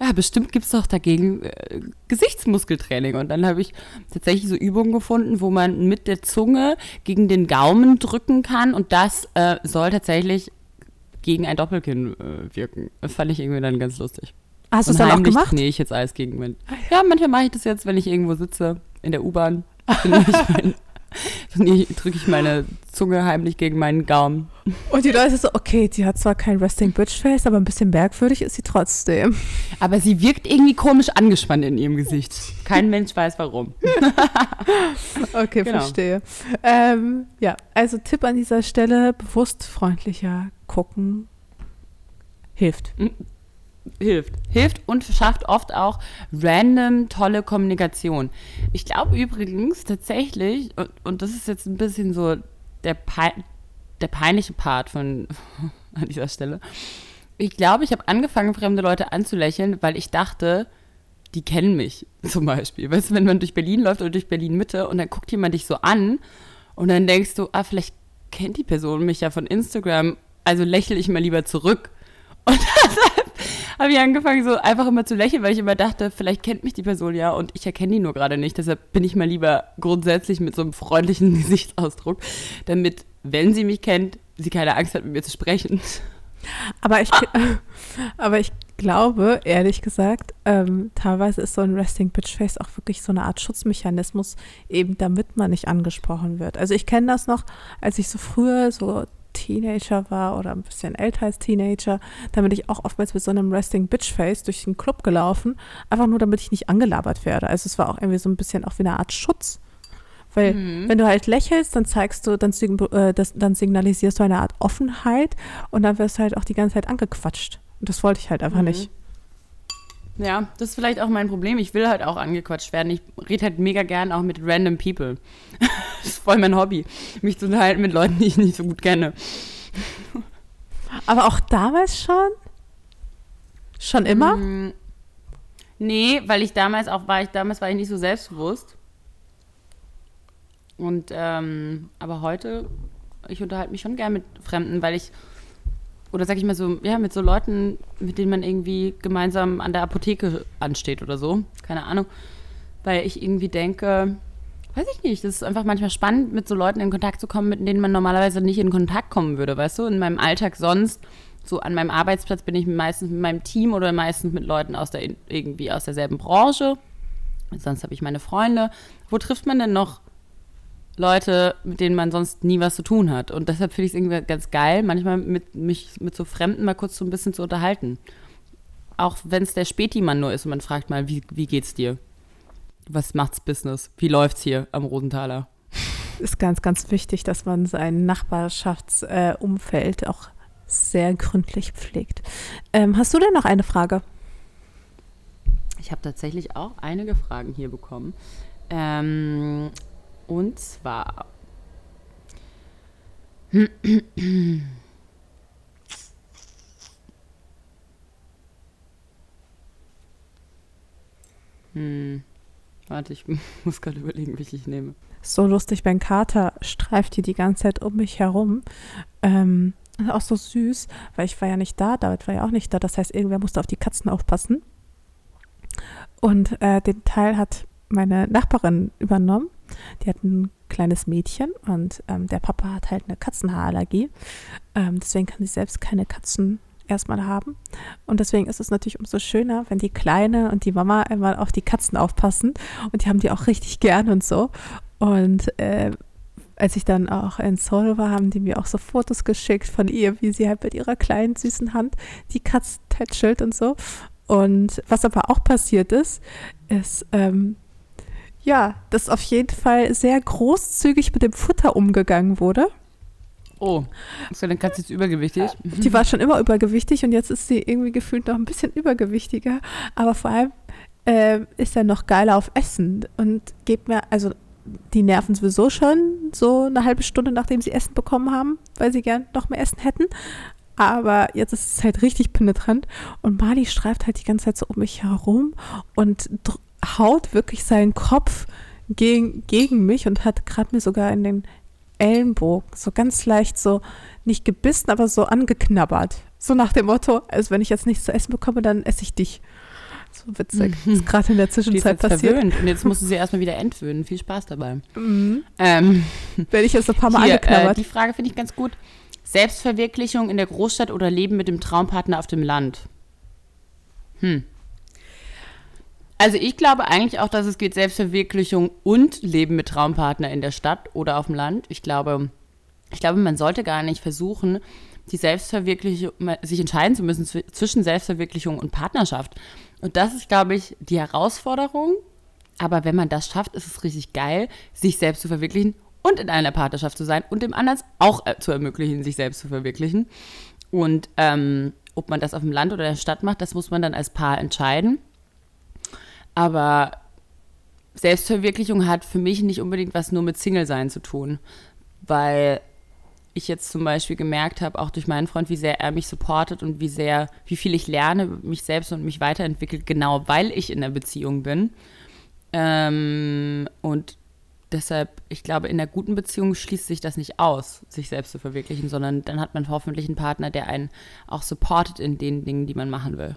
Ja, bestimmt gibt es doch dagegen äh, Gesichtsmuskeltraining. Und dann habe ich tatsächlich so Übungen gefunden, wo man mit der Zunge gegen den Gaumen drücken kann und das äh, soll tatsächlich gegen ein Doppelkinn äh, wirken. Das fand ich irgendwie dann ganz lustig. Hast du es dann auch gemacht? Nee, ich jetzt alles gegen mein. Ja, manchmal mache ich das jetzt, wenn ich irgendwo sitze, in der U-Bahn. Dann drücke ich meine Zunge heimlich gegen meinen Gaumen. Und die Leute so, okay, die hat zwar kein Resting Bitch Face, aber ein bisschen merkwürdig ist sie trotzdem. Aber sie wirkt irgendwie komisch angespannt in ihrem Gesicht. Kein Mensch weiß warum. okay, genau. verstehe. Ähm, ja, also Tipp an dieser Stelle, bewusst freundlicher gucken hilft. Mhm hilft. Hilft und schafft oft auch random tolle Kommunikation. Ich glaube übrigens tatsächlich, und, und, das ist jetzt ein bisschen so der, Pe der peinliche Part von an dieser Stelle. Ich glaube, ich habe angefangen, fremde Leute anzulächeln, weil ich dachte, die kennen mich zum Beispiel. Weißt du, wenn man durch Berlin läuft oder durch Berlin Mitte und dann guckt jemand dich so an und dann denkst du, ah, vielleicht kennt die Person mich ja von Instagram, also lächle ich mal lieber zurück. Und deshalb habe ich angefangen, so einfach immer zu lächeln, weil ich immer dachte, vielleicht kennt mich die Person ja und ich erkenne die nur gerade nicht. Deshalb bin ich mal lieber grundsätzlich mit so einem freundlichen Gesichtsausdruck, damit, wenn sie mich kennt, sie keine Angst hat, mit mir zu sprechen. Aber ich, aber ich glaube, ehrlich gesagt, ähm, teilweise ist so ein Resting Bitch Face auch wirklich so eine Art Schutzmechanismus, eben damit man nicht angesprochen wird. Also ich kenne das noch, als ich so früher so Teenager war oder ein bisschen älter als Teenager, dann bin ich auch oftmals mit so einem Resting Bitch Face durch den Club gelaufen, einfach nur damit ich nicht angelabert werde. Also es war auch irgendwie so ein bisschen auch wie eine Art Schutz. Weil mhm. wenn du halt lächelst, dann zeigst du, dann, äh, dann signalisierst du eine Art Offenheit und dann wirst du halt auch die ganze Zeit angequatscht. Und das wollte ich halt einfach mhm. nicht. Ja, das ist vielleicht auch mein Problem. Ich will halt auch angequatscht werden. Ich rede halt mega gern auch mit random people. das ist voll mein Hobby, mich zu unterhalten mit Leuten, die ich nicht so gut kenne. Aber auch damals schon? Schon immer? Mm, nee, weil ich damals auch war, ich damals war ich nicht so selbstbewusst. Und ähm, aber heute, ich unterhalte mich schon gern mit Fremden, weil ich oder sag ich mal so, ja, mit so Leuten, mit denen man irgendwie gemeinsam an der Apotheke ansteht oder so. Keine Ahnung. Weil ich irgendwie denke, weiß ich nicht, das ist einfach manchmal spannend, mit so Leuten in Kontakt zu kommen, mit denen man normalerweise nicht in Kontakt kommen würde, weißt du? In meinem Alltag sonst, so an meinem Arbeitsplatz bin ich meistens mit meinem Team oder meistens mit Leuten aus der irgendwie aus derselben Branche. Sonst habe ich meine Freunde. Wo trifft man denn noch Leute, mit denen man sonst nie was zu tun hat. Und deshalb finde ich es irgendwie ganz geil, manchmal mit, mich mit so Fremden mal kurz so ein bisschen zu unterhalten. Auch wenn es der Spätimann nur ist und man fragt mal, wie, wie geht's dir? Was macht's Business? Wie läuft's hier am Rosenthaler? Ist ganz, ganz wichtig, dass man sein Nachbarschaftsumfeld äh, auch sehr gründlich pflegt. Ähm, hast du denn noch eine Frage? Ich habe tatsächlich auch einige Fragen hier bekommen. Ähm, und zwar. Hm. Warte, ich muss gerade überlegen, welche ich nehme. So lustig, mein Kater streift hier die ganze Zeit um mich herum. Ähm, auch so süß, weil ich war ja nicht da, David war ja auch nicht da. Das heißt, irgendwer musste auf die Katzen aufpassen. Und äh, den Teil hat meine Nachbarin übernommen. Die hat ein kleines Mädchen und ähm, der Papa hat halt eine Katzenhaarallergie. Ähm, deswegen kann sie selbst keine Katzen erstmal haben. Und deswegen ist es natürlich umso schöner, wenn die Kleine und die Mama einmal auf die Katzen aufpassen. Und die haben die auch richtig gern und so. Und äh, als ich dann auch in Seoul war, haben die mir auch so Fotos geschickt von ihr, wie sie halt mit ihrer kleinen süßen Hand die Katze tätschelt und so. Und was aber auch passiert ist, ist, ähm, ja, dass auf jeden Fall sehr großzügig mit dem Futter umgegangen wurde. Oh, ist deine Katze jetzt übergewichtig? Die war schon immer übergewichtig und jetzt ist sie irgendwie gefühlt noch ein bisschen übergewichtiger. Aber vor allem äh, ist er noch geiler auf Essen und gibt mir, also die nerven sowieso schon so eine halbe Stunde, nachdem sie Essen bekommen haben, weil sie gern noch mehr Essen hätten. Aber jetzt ist es halt richtig penetrant und Mali streift halt die ganze Zeit so um mich herum und haut wirklich seinen Kopf gegen, gegen mich und hat gerade mir sogar in den Ellenbogen so ganz leicht so nicht gebissen, aber so angeknabbert. So nach dem Motto, also wenn ich jetzt nichts zu essen bekomme, dann esse ich dich. So witzig. Mhm. Ist gerade in der Zwischenzeit passiert. Verwöhnt. Und jetzt musst du sie erstmal wieder entwöhnen. Viel Spaß dabei. Mhm. Ähm, Werde ich jetzt ein paar Mal hier, angeknabbert. Äh, die Frage finde ich ganz gut. Selbstverwirklichung in der Großstadt oder Leben mit dem Traumpartner auf dem Land? Hm. Also ich glaube eigentlich auch, dass es geht Selbstverwirklichung und Leben mit Traumpartner in der Stadt oder auf dem Land. Ich glaube, ich glaube, man sollte gar nicht versuchen, die Selbstverwirklichung, sich entscheiden zu müssen zwischen Selbstverwirklichung und Partnerschaft. Und das ist, glaube ich, die Herausforderung. Aber wenn man das schafft, ist es richtig geil, sich selbst zu verwirklichen und in einer Partnerschaft zu sein und dem anderen auch äh, zu ermöglichen, sich selbst zu verwirklichen. Und ähm, ob man das auf dem Land oder in der Stadt macht, das muss man dann als Paar entscheiden. Aber Selbstverwirklichung hat für mich nicht unbedingt was nur mit Single-Sein zu tun, weil ich jetzt zum Beispiel gemerkt habe, auch durch meinen Freund, wie sehr er mich supportet und wie sehr, wie viel ich lerne, mich selbst und mich weiterentwickelt, genau weil ich in der Beziehung bin. Ähm, und deshalb, ich glaube, in einer guten Beziehung schließt sich das nicht aus, sich selbst zu verwirklichen, sondern dann hat man hoffentlich einen Partner, der einen auch supportet in den Dingen, die man machen will.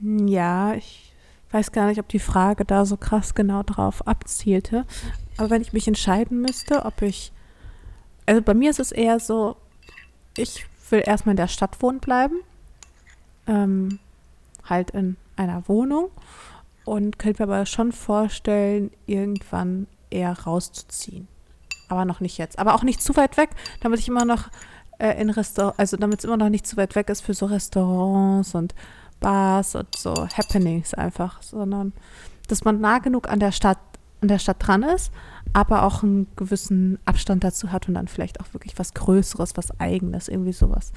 Ja, ich weiß gar nicht, ob die Frage da so krass genau drauf abzielte. Aber wenn ich mich entscheiden müsste, ob ich also bei mir ist es eher so, ich will erstmal in der Stadt wohnen bleiben. Ähm, halt in einer Wohnung. Und könnte mir aber schon vorstellen, irgendwann eher rauszuziehen. Aber noch nicht jetzt. Aber auch nicht zu weit weg, damit ich immer noch äh, in Restaurants, also damit es immer noch nicht zu weit weg ist für so Restaurants und Bars und so Happenings einfach, sondern dass man nah genug an der Stadt, an der Stadt dran ist, aber auch einen gewissen Abstand dazu hat und dann vielleicht auch wirklich was Größeres, was Eigenes, irgendwie sowas.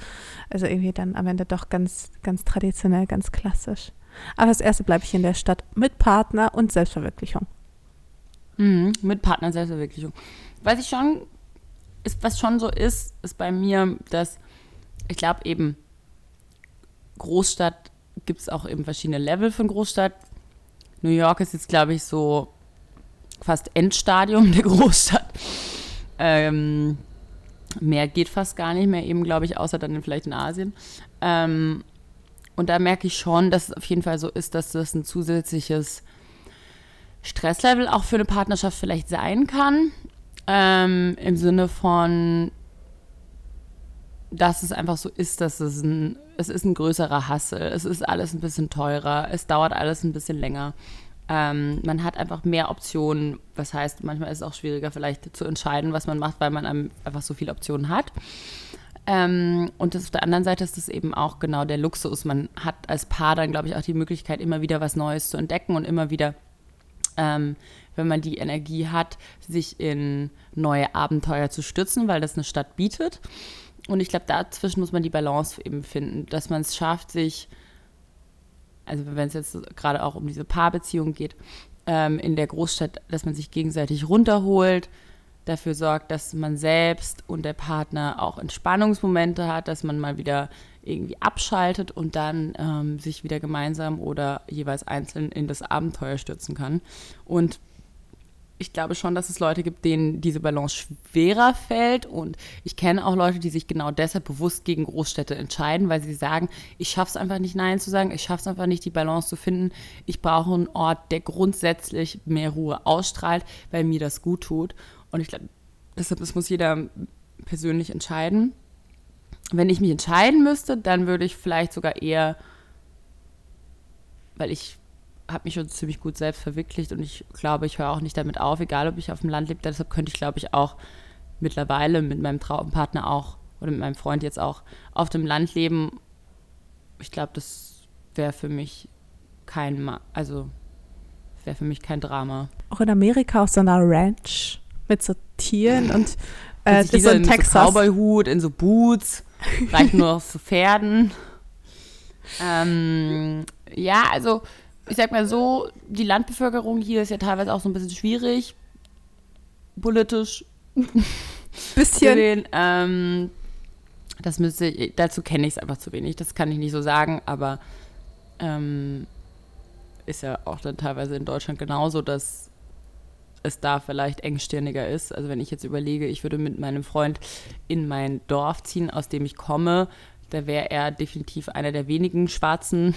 Also irgendwie dann am Ende doch ganz, ganz traditionell, ganz klassisch. Aber das erste bleibe ich in der Stadt mit Partner und Selbstverwirklichung. Mhm, mit Partner Selbstverwirklichung. Was ich schon, ist, was schon so ist, ist bei mir, dass ich glaube eben, Großstadt gibt es auch eben verschiedene Level von Großstadt. New York ist jetzt, glaube ich, so fast Endstadium der Großstadt. Ähm, mehr geht fast gar nicht mehr, eben glaube ich, außer dann vielleicht in Asien. Ähm, und da merke ich schon, dass es auf jeden Fall so ist, dass das ein zusätzliches Stresslevel auch für eine Partnerschaft vielleicht sein kann. Ähm, Im Sinne von, dass es einfach so ist, dass es ein, es ist ein größerer Hassel, es ist alles ein bisschen teurer, es dauert alles ein bisschen länger. Ähm, man hat einfach mehr Optionen. Was heißt, manchmal ist es auch schwieriger, vielleicht zu entscheiden, was man macht, weil man einfach so viele Optionen hat. Ähm, und das, auf der anderen Seite ist das eben auch genau der Luxus. Man hat als Paar dann, glaube ich, auch die Möglichkeit, immer wieder was Neues zu entdecken und immer wieder, ähm, wenn man die Energie hat, sich in neue Abenteuer zu stützen, weil das eine Stadt bietet. Und ich glaube, dazwischen muss man die Balance eben finden, dass man es schafft, sich also wenn es jetzt gerade auch um diese Paarbeziehung geht, ähm, in der Großstadt, dass man sich gegenseitig runterholt, dafür sorgt, dass man selbst und der Partner auch Entspannungsmomente hat, dass man mal wieder irgendwie abschaltet und dann ähm, sich wieder gemeinsam oder jeweils einzeln in das Abenteuer stürzen kann. Und ich glaube schon, dass es Leute gibt, denen diese Balance schwerer fällt. Und ich kenne auch Leute, die sich genau deshalb bewusst gegen Großstädte entscheiden, weil sie sagen, ich schaffe es einfach nicht, Nein zu sagen, ich schaffe es einfach nicht, die Balance zu finden. Ich brauche einen Ort, der grundsätzlich mehr Ruhe ausstrahlt, weil mir das gut tut. Und ich glaube, deshalb, das muss jeder persönlich entscheiden. Wenn ich mich entscheiden müsste, dann würde ich vielleicht sogar eher, weil ich habe mich schon ziemlich gut selbst verwirklicht und ich glaube, ich höre auch nicht damit auf, egal ob ich auf dem Land lebe. Deshalb könnte ich, glaube ich, auch mittlerweile mit meinem Traumpartner auch oder mit meinem Freund jetzt auch auf dem Land leben. Ich glaube, das wäre für mich kein, Ma also wäre für mich kein Drama. Auch in Amerika auf so einer Ranch mit so Tieren und äh, so in Texas. So Cowboy-Hut, in so Boots, reicht nur auf so Pferden. Ähm, ja, also ich sag mal so, die Landbevölkerung hier ist ja teilweise auch so ein bisschen schwierig, politisch. Bisschen. Den, ähm, das müsste, dazu kenne ich es einfach zu wenig. Das kann ich nicht so sagen, aber ähm, ist ja auch dann teilweise in Deutschland genauso, dass es da vielleicht engstirniger ist. Also wenn ich jetzt überlege, ich würde mit meinem Freund in mein Dorf ziehen, aus dem ich komme, da wäre er definitiv einer der wenigen Schwarzen.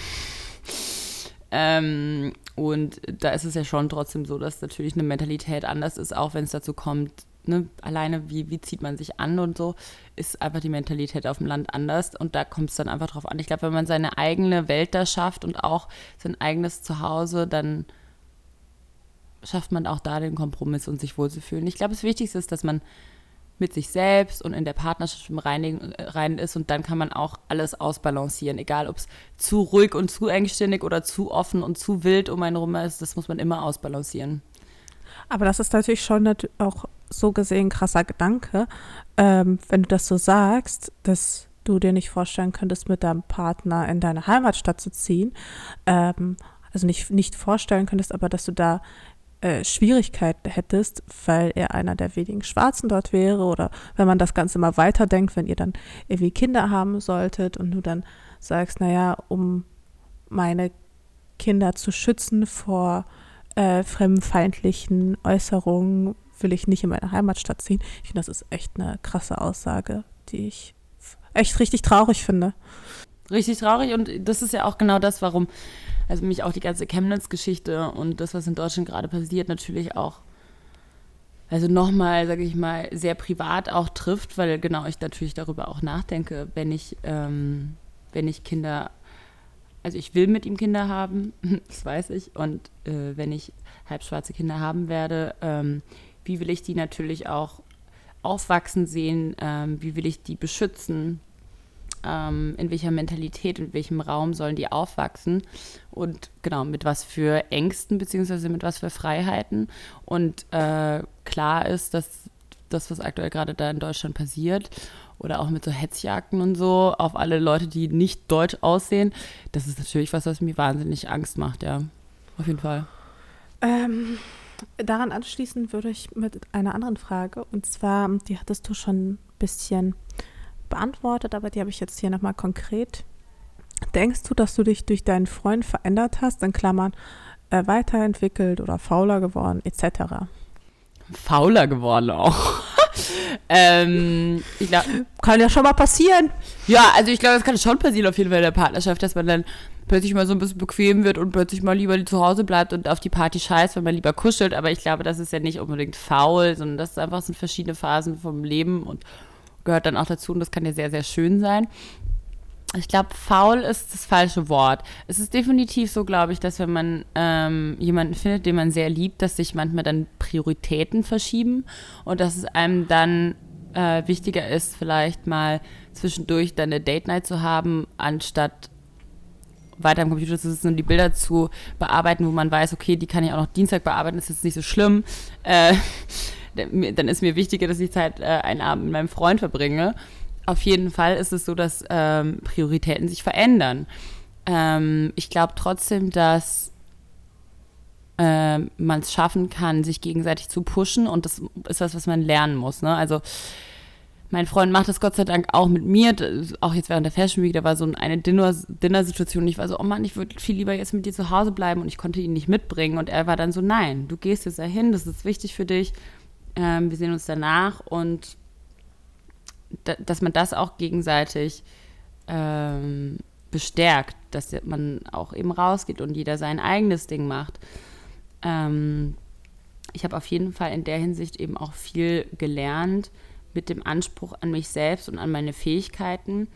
Ähm, und da ist es ja schon trotzdem so, dass natürlich eine Mentalität anders ist, auch wenn es dazu kommt, ne, alleine wie, wie zieht man sich an und so, ist einfach die Mentalität auf dem Land anders und da kommt es dann einfach drauf an. Ich glaube, wenn man seine eigene Welt da schafft und auch sein eigenes Zuhause, dann schafft man auch da den Kompromiss und sich wohlzufühlen. Ich glaube, das Wichtigste ist, dass man mit sich selbst und in der Partnerschaft im Reinen, rein ist und dann kann man auch alles ausbalancieren, egal ob es zu ruhig und zu engstirnig oder zu offen und zu wild um einen rum ist, das muss man immer ausbalancieren. Aber das ist natürlich schon auch so gesehen krasser Gedanke, ähm, wenn du das so sagst, dass du dir nicht vorstellen könntest, mit deinem Partner in deine Heimatstadt zu ziehen. Ähm, also nicht, nicht vorstellen könntest, aber dass du da äh, Schwierigkeiten hättest, weil er einer der wenigen Schwarzen dort wäre oder wenn man das Ganze mal weiterdenkt, wenn ihr dann irgendwie Kinder haben solltet und du dann sagst, naja, um meine Kinder zu schützen vor äh, fremdenfeindlichen Äußerungen will ich nicht in meine Heimatstadt ziehen. Ich finde, das ist echt eine krasse Aussage, die ich echt richtig traurig finde. Richtig traurig und das ist ja auch genau das, warum also mich auch die ganze Chemnitz-Geschichte und das, was in Deutschland gerade passiert, natürlich auch, also nochmal, sage ich mal, sehr privat auch trifft, weil genau ich natürlich darüber auch nachdenke, wenn ich, ähm, wenn ich Kinder, also ich will mit ihm Kinder haben, das weiß ich, und äh, wenn ich halbschwarze Kinder haben werde, ähm, wie will ich die natürlich auch aufwachsen sehen, ähm, wie will ich die beschützen, ähm, in welcher Mentalität, in welchem Raum sollen die aufwachsen und genau mit was für Ängsten beziehungsweise mit was für Freiheiten. Und äh, klar ist, dass das, was aktuell gerade da in Deutschland passiert, oder auch mit so Hetzjagden und so auf alle Leute, die nicht deutsch aussehen, das ist natürlich was, was mir wahnsinnig Angst macht, ja. Auf jeden Fall. Ähm, daran anschließen würde ich mit einer anderen Frage. Und zwar, die hattest du schon ein bisschen beantwortet, aber die habe ich jetzt hier nochmal konkret. Denkst du, dass du dich durch deinen Freund verändert hast, in Klammern äh, weiterentwickelt oder fauler geworden, etc.? Fauler geworden auch. ähm, ich glaub, kann ja schon mal passieren. Ja, also ich glaube, das kann schon passieren auf jeden Fall in der Partnerschaft, dass man dann plötzlich mal so ein bisschen bequem wird und plötzlich mal lieber zu Hause bleibt und auf die Party scheißt, wenn man lieber kuschelt. Aber ich glaube, das ist ja nicht unbedingt faul, sondern das ist einfach sind verschiedene Phasen vom Leben und gehört dann auch dazu und das kann ja sehr, sehr schön sein. Ich glaube, faul ist das falsche Wort. Es ist definitiv so, glaube ich, dass wenn man ähm, jemanden findet, den man sehr liebt, dass sich manchmal dann Prioritäten verschieben und dass es einem dann äh, wichtiger ist, vielleicht mal zwischendurch dann eine Date Night zu haben, anstatt weiter am Computer zu sitzen und die Bilder zu bearbeiten, wo man weiß, okay, die kann ich auch noch Dienstag bearbeiten, ist jetzt nicht so schlimm. Äh, dann ist mir wichtiger, dass ich Zeit äh, einen Abend mit meinem Freund verbringe. Auf jeden Fall ist es so, dass ähm, Prioritäten sich verändern. Ähm, ich glaube trotzdem, dass äh, man es schaffen kann, sich gegenseitig zu pushen und das ist was, was man lernen muss. Ne? Also mein Freund macht das Gott sei Dank auch mit mir, auch jetzt während der Fashion Week, da war so eine Dinner-Situation und ich war so, oh Mann, ich würde viel lieber jetzt mit dir zu Hause bleiben und ich konnte ihn nicht mitbringen und er war dann so, nein, du gehst jetzt dahin, das ist wichtig für dich, ähm, wir sehen uns danach und da, dass man das auch gegenseitig ähm, bestärkt, dass man auch eben rausgeht und jeder sein eigenes Ding macht. Ähm, ich habe auf jeden Fall in der Hinsicht eben auch viel gelernt mit dem Anspruch an mich selbst und an meine Fähigkeiten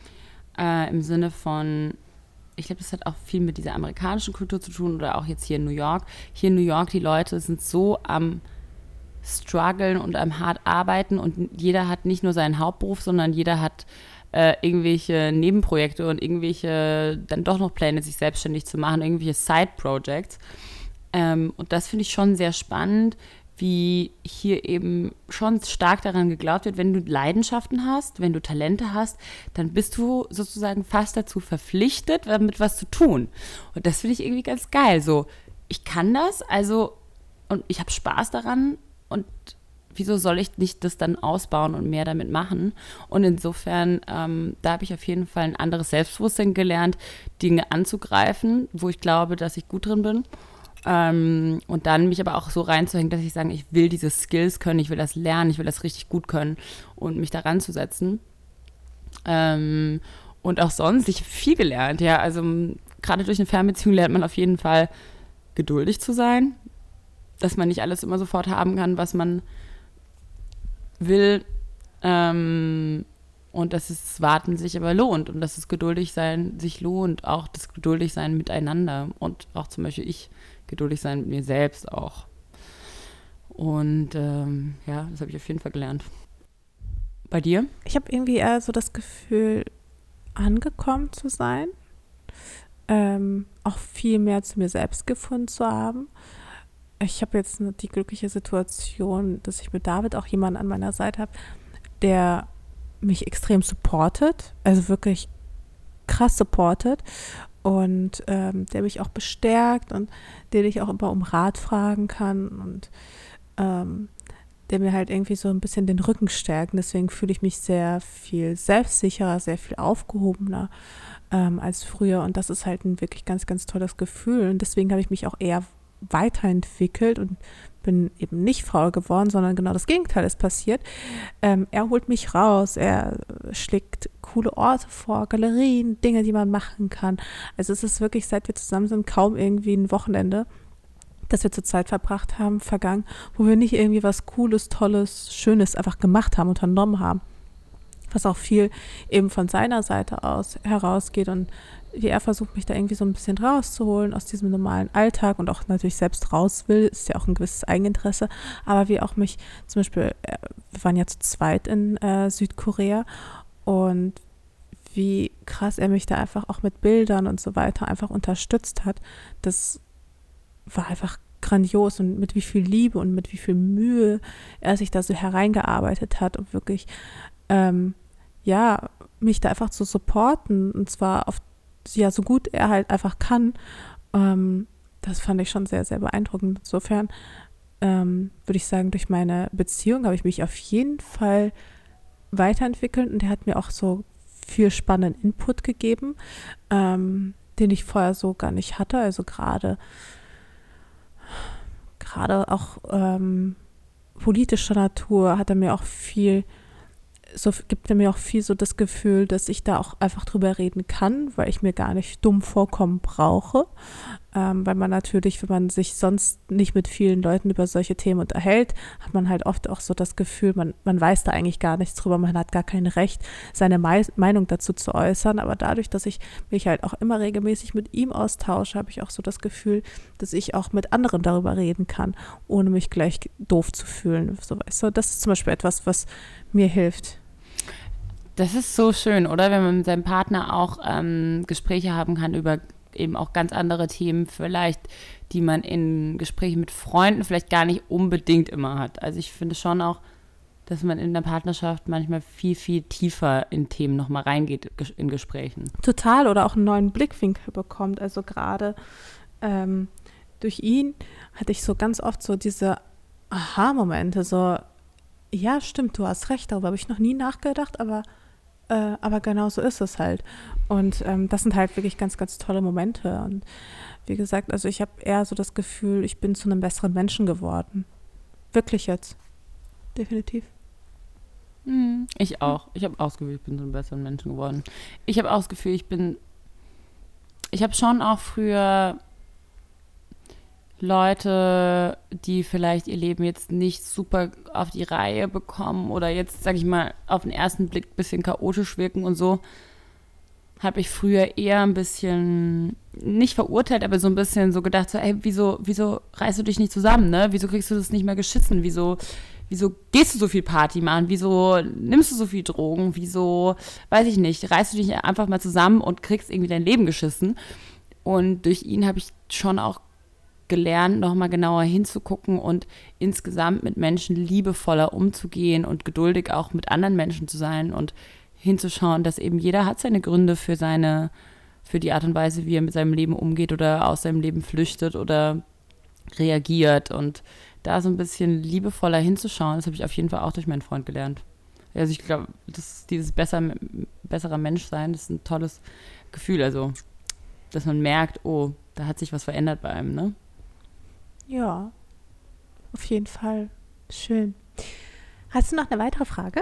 äh, im Sinne von, ich glaube, das hat auch viel mit dieser amerikanischen Kultur zu tun oder auch jetzt hier in New York. Hier in New York, die Leute sind so am strugglen und am hart arbeiten und jeder hat nicht nur seinen Hauptberuf, sondern jeder hat äh, irgendwelche Nebenprojekte und irgendwelche dann doch noch Pläne, sich selbstständig zu machen, irgendwelche Side-Projects. Ähm, und das finde ich schon sehr spannend, wie hier eben schon stark daran geglaubt wird, wenn du Leidenschaften hast, wenn du Talente hast, dann bist du sozusagen fast dazu verpflichtet, damit was zu tun. Und das finde ich irgendwie ganz geil. So, ich kann das, also, und ich habe Spaß daran, und wieso soll ich nicht das dann ausbauen und mehr damit machen? Und insofern, ähm, da habe ich auf jeden Fall ein anderes Selbstbewusstsein gelernt, Dinge anzugreifen, wo ich glaube, dass ich gut drin bin. Ähm, und dann mich aber auch so reinzuhängen, dass ich sage, ich will diese Skills können, ich will das lernen, ich will das richtig gut können und mich da ranzusetzen. Ähm, und auch sonst, ich habe viel gelernt, ja. Also gerade durch eine Fernbeziehung lernt man auf jeden Fall geduldig zu sein, dass man nicht alles immer sofort haben kann, was man will. Ähm, und dass das Warten sich aber lohnt und dass das geduldig sein sich lohnt, auch das geduldig sein miteinander und auch zum Beispiel ich geduldig sein mit mir selbst auch. Und ähm, ja, das habe ich auf jeden Fall gelernt. Bei dir? Ich habe irgendwie eher so das Gefühl, angekommen zu sein, ähm, auch viel mehr zu mir selbst gefunden zu haben. Ich habe jetzt die glückliche Situation, dass ich mit David auch jemanden an meiner Seite habe, der mich extrem supportet, also wirklich krass supportet und ähm, der mich auch bestärkt und den ich auch immer um Rat fragen kann und ähm, der mir halt irgendwie so ein bisschen den Rücken stärkt. Und deswegen fühle ich mich sehr viel selbstsicherer, sehr viel aufgehobener ähm, als früher. Und das ist halt ein wirklich ganz, ganz tolles Gefühl. Und deswegen habe ich mich auch eher weiterentwickelt und bin eben nicht faul geworden, sondern genau das Gegenteil ist passiert. Ähm, er holt mich raus, er schlägt coole Orte vor, Galerien, Dinge, die man machen kann. Also es ist wirklich, seit wir zusammen sind, kaum irgendwie ein Wochenende, das wir zur Zeit verbracht haben, vergangen, wo wir nicht irgendwie was Cooles, Tolles, Schönes einfach gemacht haben, unternommen haben. Was auch viel eben von seiner Seite aus herausgeht und wie er versucht, mich da irgendwie so ein bisschen rauszuholen aus diesem normalen Alltag und auch natürlich selbst raus will, ist ja auch ein gewisses Eigeninteresse, aber wie auch mich zum Beispiel, äh, wir waren ja zu zweit in äh, Südkorea und wie krass er mich da einfach auch mit Bildern und so weiter einfach unterstützt hat, das war einfach grandios und mit wie viel Liebe und mit wie viel Mühe er sich da so hereingearbeitet hat, um wirklich, ähm, ja, mich da einfach zu supporten und zwar auf ja so gut er halt einfach kann. Ähm, das fand ich schon sehr, sehr beeindruckend. Insofern ähm, würde ich sagen, durch meine Beziehung habe ich mich auf jeden Fall weiterentwickelt und er hat mir auch so viel spannenden Input gegeben, ähm, den ich vorher so gar nicht hatte. Also gerade gerade auch ähm, politischer Natur hat er mir auch viel so gibt mir auch viel so das Gefühl, dass ich da auch einfach drüber reden kann, weil ich mir gar nicht dumm vorkommen brauche. Ähm, weil man natürlich, wenn man sich sonst nicht mit vielen Leuten über solche Themen unterhält, hat man halt oft auch so das Gefühl, man, man weiß da eigentlich gar nichts drüber, man hat gar kein Recht, seine Mei Meinung dazu zu äußern. Aber dadurch, dass ich mich halt auch immer regelmäßig mit ihm austausche, habe ich auch so das Gefühl, dass ich auch mit anderen darüber reden kann, ohne mich gleich doof zu fühlen. So, weißt? Das ist zum Beispiel etwas, was mir hilft. Das ist so schön, oder? Wenn man mit seinem Partner auch ähm, Gespräche haben kann über eben auch ganz andere Themen, vielleicht, die man in Gesprächen mit Freunden vielleicht gar nicht unbedingt immer hat. Also ich finde schon auch, dass man in der Partnerschaft manchmal viel, viel tiefer in Themen nochmal reingeht in Gesprächen. Total, oder auch einen neuen Blickwinkel bekommt. Also gerade ähm, durch ihn hatte ich so ganz oft so diese Aha-Momente, so, ja, stimmt, du hast recht, darüber habe ich noch nie nachgedacht, aber äh, aber genau so ist es halt. Und ähm, das sind halt wirklich ganz, ganz tolle Momente. Und wie gesagt, also ich habe eher so das Gefühl, ich bin zu einem besseren Menschen geworden. Wirklich jetzt. Definitiv. Hm, ich auch. Ich habe auch das Gefühl, ich bin zu einem besseren Menschen geworden. Ich habe auch das Gefühl, ich bin. Ich habe schon auch früher Leute, die vielleicht ihr Leben jetzt nicht super auf die Reihe bekommen oder jetzt, sag ich mal, auf den ersten Blick ein bisschen chaotisch wirken und so, habe ich früher eher ein bisschen nicht verurteilt, aber so ein bisschen so gedacht, so, ey, wieso, wieso reißt du dich nicht zusammen, ne? Wieso kriegst du das nicht mehr geschissen? Wieso, wieso gehst du so viel Party machen? Wieso nimmst du so viel Drogen? Wieso, weiß ich nicht, reißt du dich einfach mal zusammen und kriegst irgendwie dein Leben geschissen? Und durch ihn habe ich schon auch gelernt, nochmal genauer hinzugucken und insgesamt mit Menschen liebevoller umzugehen und geduldig auch mit anderen Menschen zu sein und hinzuschauen, dass eben jeder hat seine Gründe für seine, für die Art und Weise, wie er mit seinem Leben umgeht oder aus seinem Leben flüchtet oder reagiert und da so ein bisschen liebevoller hinzuschauen, das habe ich auf jeden Fall auch durch meinen Freund gelernt. Also ich glaube, dieses besser, bessere Menschsein, das ist ein tolles Gefühl. Also, dass man merkt, oh, da hat sich was verändert bei einem, ne? Ja, auf jeden Fall. Schön. Hast du noch eine weitere Frage?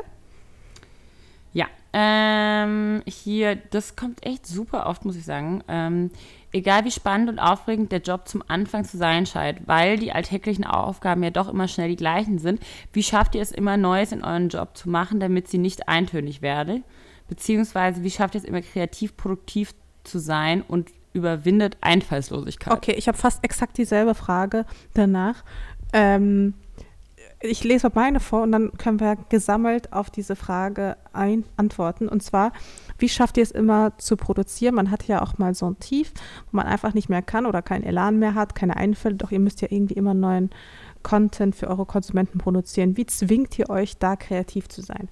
Ja, ähm, hier, das kommt echt super oft, muss ich sagen. Ähm, egal wie spannend und aufregend der Job zum Anfang zu sein scheint, weil die alltäglichen Aufgaben ja doch immer schnell die gleichen sind, wie schafft ihr es immer Neues in euren Job zu machen, damit sie nicht eintönig werden? Beziehungsweise wie schafft ihr es immer kreativ produktiv zu sein und überwindet Einfallslosigkeit? Okay, ich habe fast exakt dieselbe Frage danach. Ähm, ich lese meine vor und dann können wir gesammelt auf diese Frage ein antworten. Und zwar, wie schafft ihr es immer zu produzieren? Man hat ja auch mal so ein Tief, wo man einfach nicht mehr kann oder keinen Elan mehr hat, keine Einfälle, doch ihr müsst ja irgendwie immer neuen Content für eure Konsumenten produzieren. Wie zwingt ihr euch da kreativ zu sein?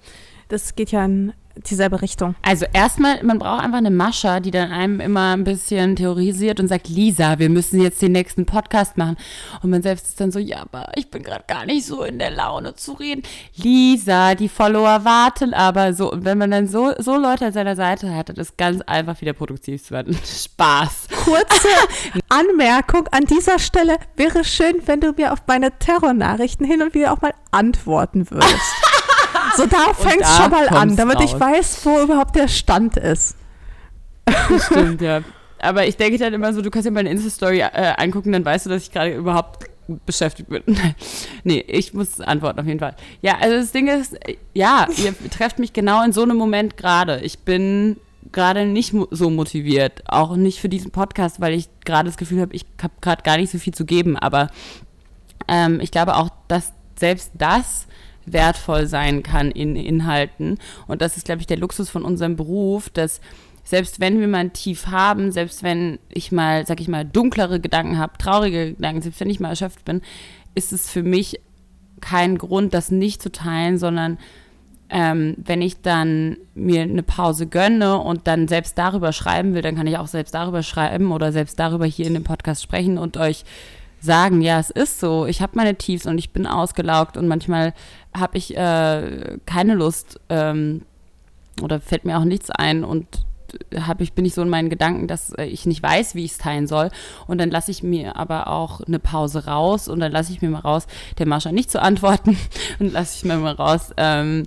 Das geht ja in dieselbe Richtung. Also erstmal, man braucht einfach eine Mascha, die dann einem immer ein bisschen theorisiert und sagt, Lisa, wir müssen jetzt den nächsten Podcast machen. Und man selbst ist dann so, ja, aber ich bin gerade gar nicht so in der Laune zu reden. Lisa, die Follower warten aber so. Und wenn man dann so, so Leute an seiner Seite hat, dann ist ganz einfach wieder produktiv zu werden. Spaß. Kurze Anmerkung an dieser Stelle. Wäre schön, wenn du mir auf meine Terrornachrichten hin und wieder auch mal antworten würdest. So, da fängt es schon mal an, damit raus. ich weiß, wo überhaupt der Stand ist. Das stimmt, ja. Aber ich denke dann immer so, du kannst ja meine Insta-Story äh, angucken, dann weißt du, dass ich gerade überhaupt beschäftigt bin. nee, ich muss antworten auf jeden Fall. Ja, also das Ding ist, ja, ihr trefft mich genau in so einem Moment gerade. Ich bin gerade nicht so motiviert, auch nicht für diesen Podcast, weil ich gerade das Gefühl habe, ich habe gerade gar nicht so viel zu geben. Aber ähm, ich glaube auch, dass selbst das wertvoll sein kann in Inhalten. Und das ist, glaube ich, der Luxus von unserem Beruf, dass selbst wenn wir mal ein Tief haben, selbst wenn ich mal, sag ich mal, dunklere Gedanken habe, traurige Gedanken, selbst wenn ich mal erschöpft bin, ist es für mich kein Grund, das nicht zu teilen, sondern ähm, wenn ich dann mir eine Pause gönne und dann selbst darüber schreiben will, dann kann ich auch selbst darüber schreiben oder selbst darüber hier in dem Podcast sprechen und euch sagen, ja, es ist so, ich habe meine Tiefs und ich bin ausgelaugt und manchmal habe ich äh, keine Lust ähm, oder fällt mir auch nichts ein und hab ich, bin ich so in meinen Gedanken, dass äh, ich nicht weiß, wie ich es teilen soll. Und dann lasse ich mir aber auch eine Pause raus und dann lasse ich mir mal raus, der Marsha nicht zu antworten und lasse ich mir mal raus, ähm,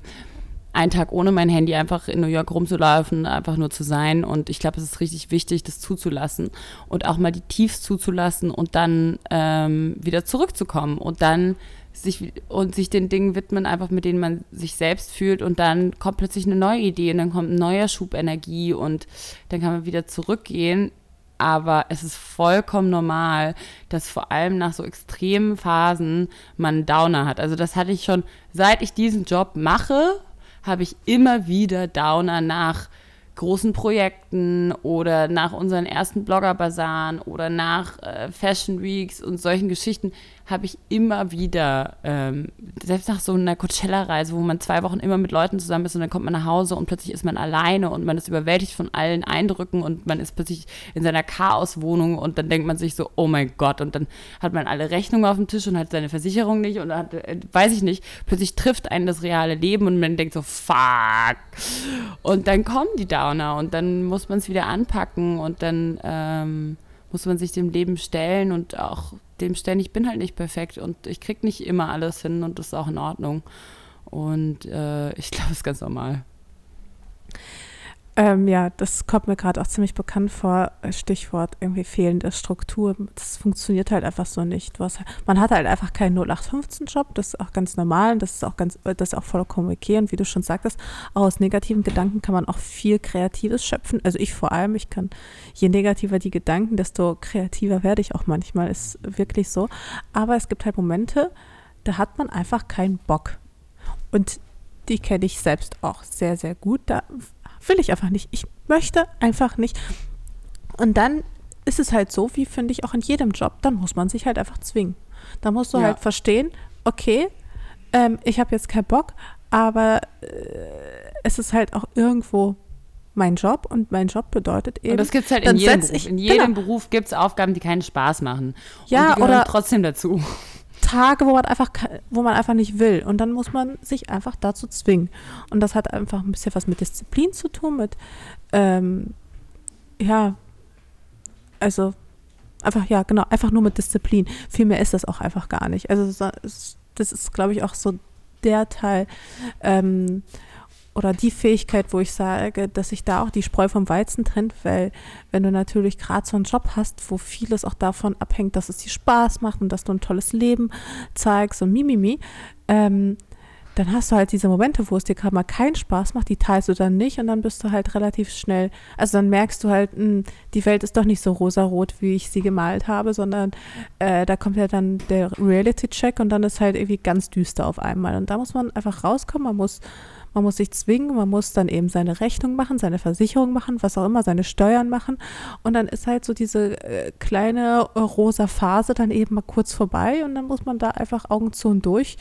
einen Tag ohne mein Handy einfach in New York rumzulaufen, einfach nur zu sein. Und ich glaube, es ist richtig wichtig, das zuzulassen und auch mal die Tiefs zuzulassen und dann ähm, wieder zurückzukommen und dann sich und sich den Dingen widmen, einfach mit denen man sich selbst fühlt und dann kommt plötzlich eine neue Idee und dann kommt ein neuer Schub Energie und dann kann man wieder zurückgehen. Aber es ist vollkommen normal, dass vor allem nach so extremen Phasen man Downer hat. Also das hatte ich schon, seit ich diesen Job mache, habe ich immer wieder Downer nach großen Projekten oder nach unseren ersten Bloggerbasaren oder nach äh, Fashion Weeks und solchen Geschichten habe ich immer wieder, ähm, selbst nach so einer Coachella-Reise, wo man zwei Wochen immer mit Leuten zusammen ist und dann kommt man nach Hause und plötzlich ist man alleine und man ist überwältigt von allen Eindrücken und man ist plötzlich in seiner Chaoswohnung und dann denkt man sich so, oh mein Gott, und dann hat man alle Rechnungen auf dem Tisch und hat seine Versicherung nicht und hat, äh, weiß ich nicht, plötzlich trifft einen das reale Leben und man denkt so, fuck. Und dann kommen die Downer und dann muss man es wieder anpacken und dann ähm, muss man sich dem Leben stellen und auch dem stellen, ich bin halt nicht perfekt und ich krieg nicht immer alles hin und das ist auch in Ordnung. Und äh, ich glaube, es ist ganz normal. Ähm, ja, das kommt mir gerade auch ziemlich bekannt vor. Stichwort irgendwie fehlende Struktur. Das funktioniert halt einfach so nicht. Hast, man hat halt einfach keinen 0815-Job. Das ist auch ganz normal das ist auch ganz, das ist auch vollkommen okay. Und wie du schon sagtest, auch aus negativen Gedanken kann man auch viel Kreatives schöpfen. Also ich vor allem, ich kann, je negativer die Gedanken, desto kreativer werde ich auch manchmal. Ist wirklich so. Aber es gibt halt Momente, da hat man einfach keinen Bock. Und die kenne ich selbst auch sehr, sehr gut. Da will ich einfach nicht. Ich möchte einfach nicht. Und dann ist es halt so, wie finde ich auch in jedem Job, dann muss man sich halt einfach zwingen. Da musst du ja. halt verstehen, okay, ähm, ich habe jetzt keinen Bock, aber äh, es ist halt auch irgendwo mein Job und mein Job bedeutet eben. Und das gibt es halt in jedem Beruf. in jedem genau. Beruf gibt es Aufgaben, die keinen Spaß machen. Ja, oder trotzdem dazu. Tage, wo man einfach, wo man einfach nicht will. Und dann muss man sich einfach dazu zwingen. Und das hat einfach ein bisschen was mit Disziplin zu tun, mit, ähm, ja, also einfach, ja, genau, einfach nur mit Disziplin. Viel mehr ist das auch einfach gar nicht. Also das ist, glaube ich, auch so der Teil, ähm, oder die Fähigkeit, wo ich sage, dass sich da auch die Spreu vom Weizen trennt, weil wenn du natürlich gerade so einen Job hast, wo vieles auch davon abhängt, dass es dir Spaß macht und dass du ein tolles Leben zeigst und mimimi, ähm, dann hast du halt diese Momente, wo es dir gerade mal keinen Spaß macht, die teilst du dann nicht und dann bist du halt relativ schnell, also dann merkst du halt, mh, hm, die Welt ist doch nicht so rosarot, wie ich sie gemalt habe, sondern äh, da kommt ja dann der Reality-Check und dann ist halt irgendwie ganz düster auf einmal und da muss man einfach rauskommen, man muss man muss sich zwingen, man muss dann eben seine Rechnung machen, seine Versicherung machen, was auch immer, seine Steuern machen. Und dann ist halt so diese äh, kleine äh, rosa Phase dann eben mal kurz vorbei und dann muss man da einfach Augen zu und durch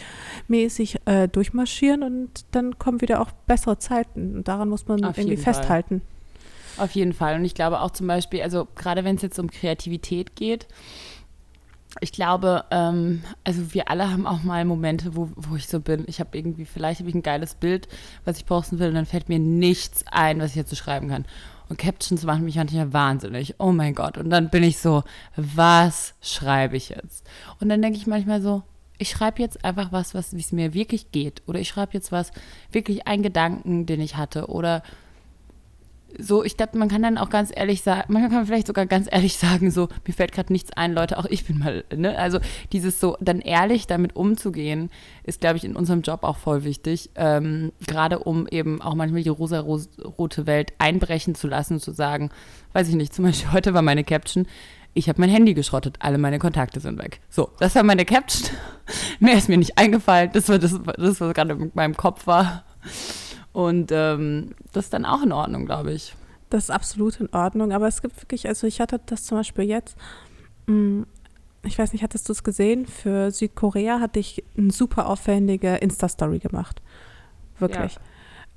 mäßig äh, durchmarschieren und dann kommen wieder auch bessere Zeiten. Und daran muss man Auf irgendwie festhalten. Fall. Auf jeden Fall. Und ich glaube auch zum Beispiel, also gerade wenn es jetzt um Kreativität geht, ich glaube, ähm, also wir alle haben auch mal Momente, wo, wo ich so bin. Ich habe irgendwie, vielleicht habe ich ein geiles Bild, was ich posten will, und dann fällt mir nichts ein, was ich jetzt so schreiben kann. Und Captions machen mich manchmal wahnsinnig. Oh mein Gott. Und dann bin ich so, was schreibe ich jetzt? Und dann denke ich manchmal so, ich schreibe jetzt einfach was, was wie es mir wirklich geht. Oder ich schreibe jetzt was, wirklich einen Gedanken, den ich hatte. Oder so, ich glaube, man kann dann auch ganz ehrlich sagen, manchmal kann man vielleicht sogar ganz ehrlich sagen, so, mir fällt gerade nichts ein, Leute, auch ich bin mal, ne? Also dieses so, dann ehrlich damit umzugehen, ist, glaube ich, in unserem Job auch voll wichtig. Ähm, Gerade um eben auch manchmal die rosa-rote Welt einbrechen zu lassen, zu sagen, weiß ich nicht, zum Beispiel heute war meine Caption, ich habe mein Handy geschrottet, alle meine Kontakte sind weg. So, das war meine Caption. Mehr ist mir nicht eingefallen, das war das, das was gerade in meinem Kopf war. Und ähm, das ist dann auch in Ordnung, glaube ich. Das ist absolut in Ordnung. Aber es gibt wirklich, also ich hatte das zum Beispiel jetzt, mh, mm, ich weiß nicht, hattest du es gesehen? Für Südkorea hatte ich eine super aufwendige Insta-Story gemacht. Wirklich. Ja.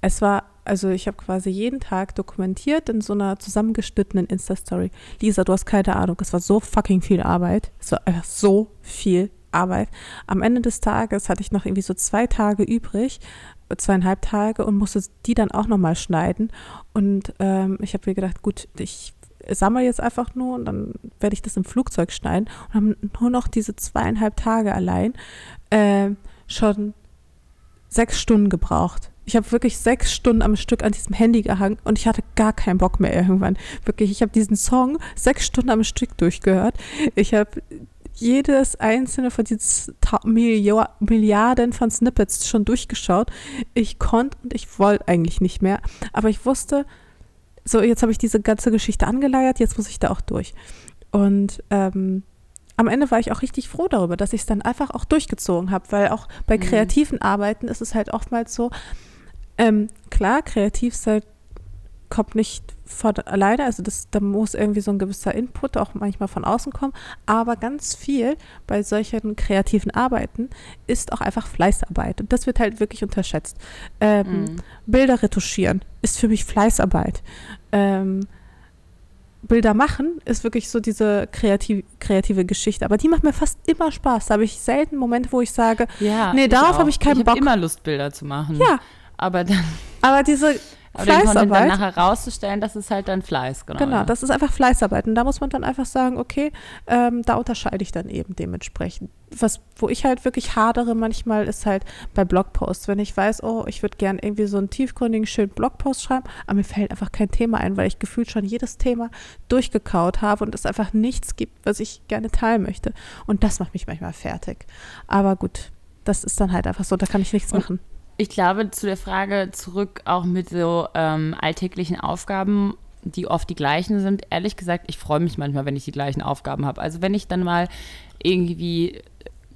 Es war, also ich habe quasi jeden Tag dokumentiert in so einer zusammengeschnittenen Insta-Story. Lisa, du hast keine Ahnung, es war so fucking viel Arbeit. Es war einfach so viel Arbeit. Am Ende des Tages hatte ich noch irgendwie so zwei Tage übrig, zweieinhalb Tage und musste die dann auch nochmal schneiden. Und ähm, ich habe mir gedacht, gut, ich sammle jetzt einfach nur und dann werde ich das im Flugzeug schneiden und haben nur noch diese zweieinhalb Tage allein äh, schon sechs Stunden gebraucht. Ich habe wirklich sechs Stunden am Stück an diesem Handy gehangen und ich hatte gar keinen Bock mehr irgendwann. Wirklich, ich habe diesen Song sechs Stunden am Stück durchgehört. Ich habe jedes einzelne von diesen Milliarden von Snippets schon durchgeschaut. Ich konnte und ich wollte eigentlich nicht mehr. Aber ich wusste, so jetzt habe ich diese ganze Geschichte angeleiert, jetzt muss ich da auch durch. Und ähm, am Ende war ich auch richtig froh darüber, dass ich es dann einfach auch durchgezogen habe, weil auch bei mhm. kreativen Arbeiten ist es halt oftmals so, ähm, klar, kreativ sein kommt nicht von alleine, also das, da muss irgendwie so ein gewisser Input auch manchmal von außen kommen, aber ganz viel bei solchen kreativen Arbeiten ist auch einfach Fleißarbeit und das wird halt wirklich unterschätzt. Ähm, mm. Bilder retuschieren ist für mich Fleißarbeit. Ähm, Bilder machen ist wirklich so diese kreativ, kreative Geschichte. Aber die macht mir fast immer Spaß. Da habe ich selten Momente, wo ich sage, ja, nee, darauf habe ich keinen ich Bock. Ich habe immer Lust, Bilder zu machen. Ja. Aber dann. Aber diese aber Fleißarbeit. dann nachher rauszustellen, das ist halt dann Fleiß, genau. Genau, das ist einfach Fleißarbeit. Und da muss man dann einfach sagen, okay, ähm, da unterscheide ich dann eben dementsprechend. Was, wo ich halt wirklich hadere manchmal, ist halt bei Blogposts. Wenn ich weiß, oh, ich würde gerne irgendwie so einen tiefgründigen, schönen Blogpost schreiben, aber mir fällt einfach kein Thema ein, weil ich gefühlt schon jedes Thema durchgekaut habe und es einfach nichts gibt, was ich gerne teilen möchte. Und das macht mich manchmal fertig. Aber gut, das ist dann halt einfach so, da kann ich nichts und machen ich glaube, zu der Frage zurück auch mit so ähm, alltäglichen Aufgaben, die oft die gleichen sind. Ehrlich gesagt, ich freue mich manchmal, wenn ich die gleichen Aufgaben habe. Also wenn ich dann mal irgendwie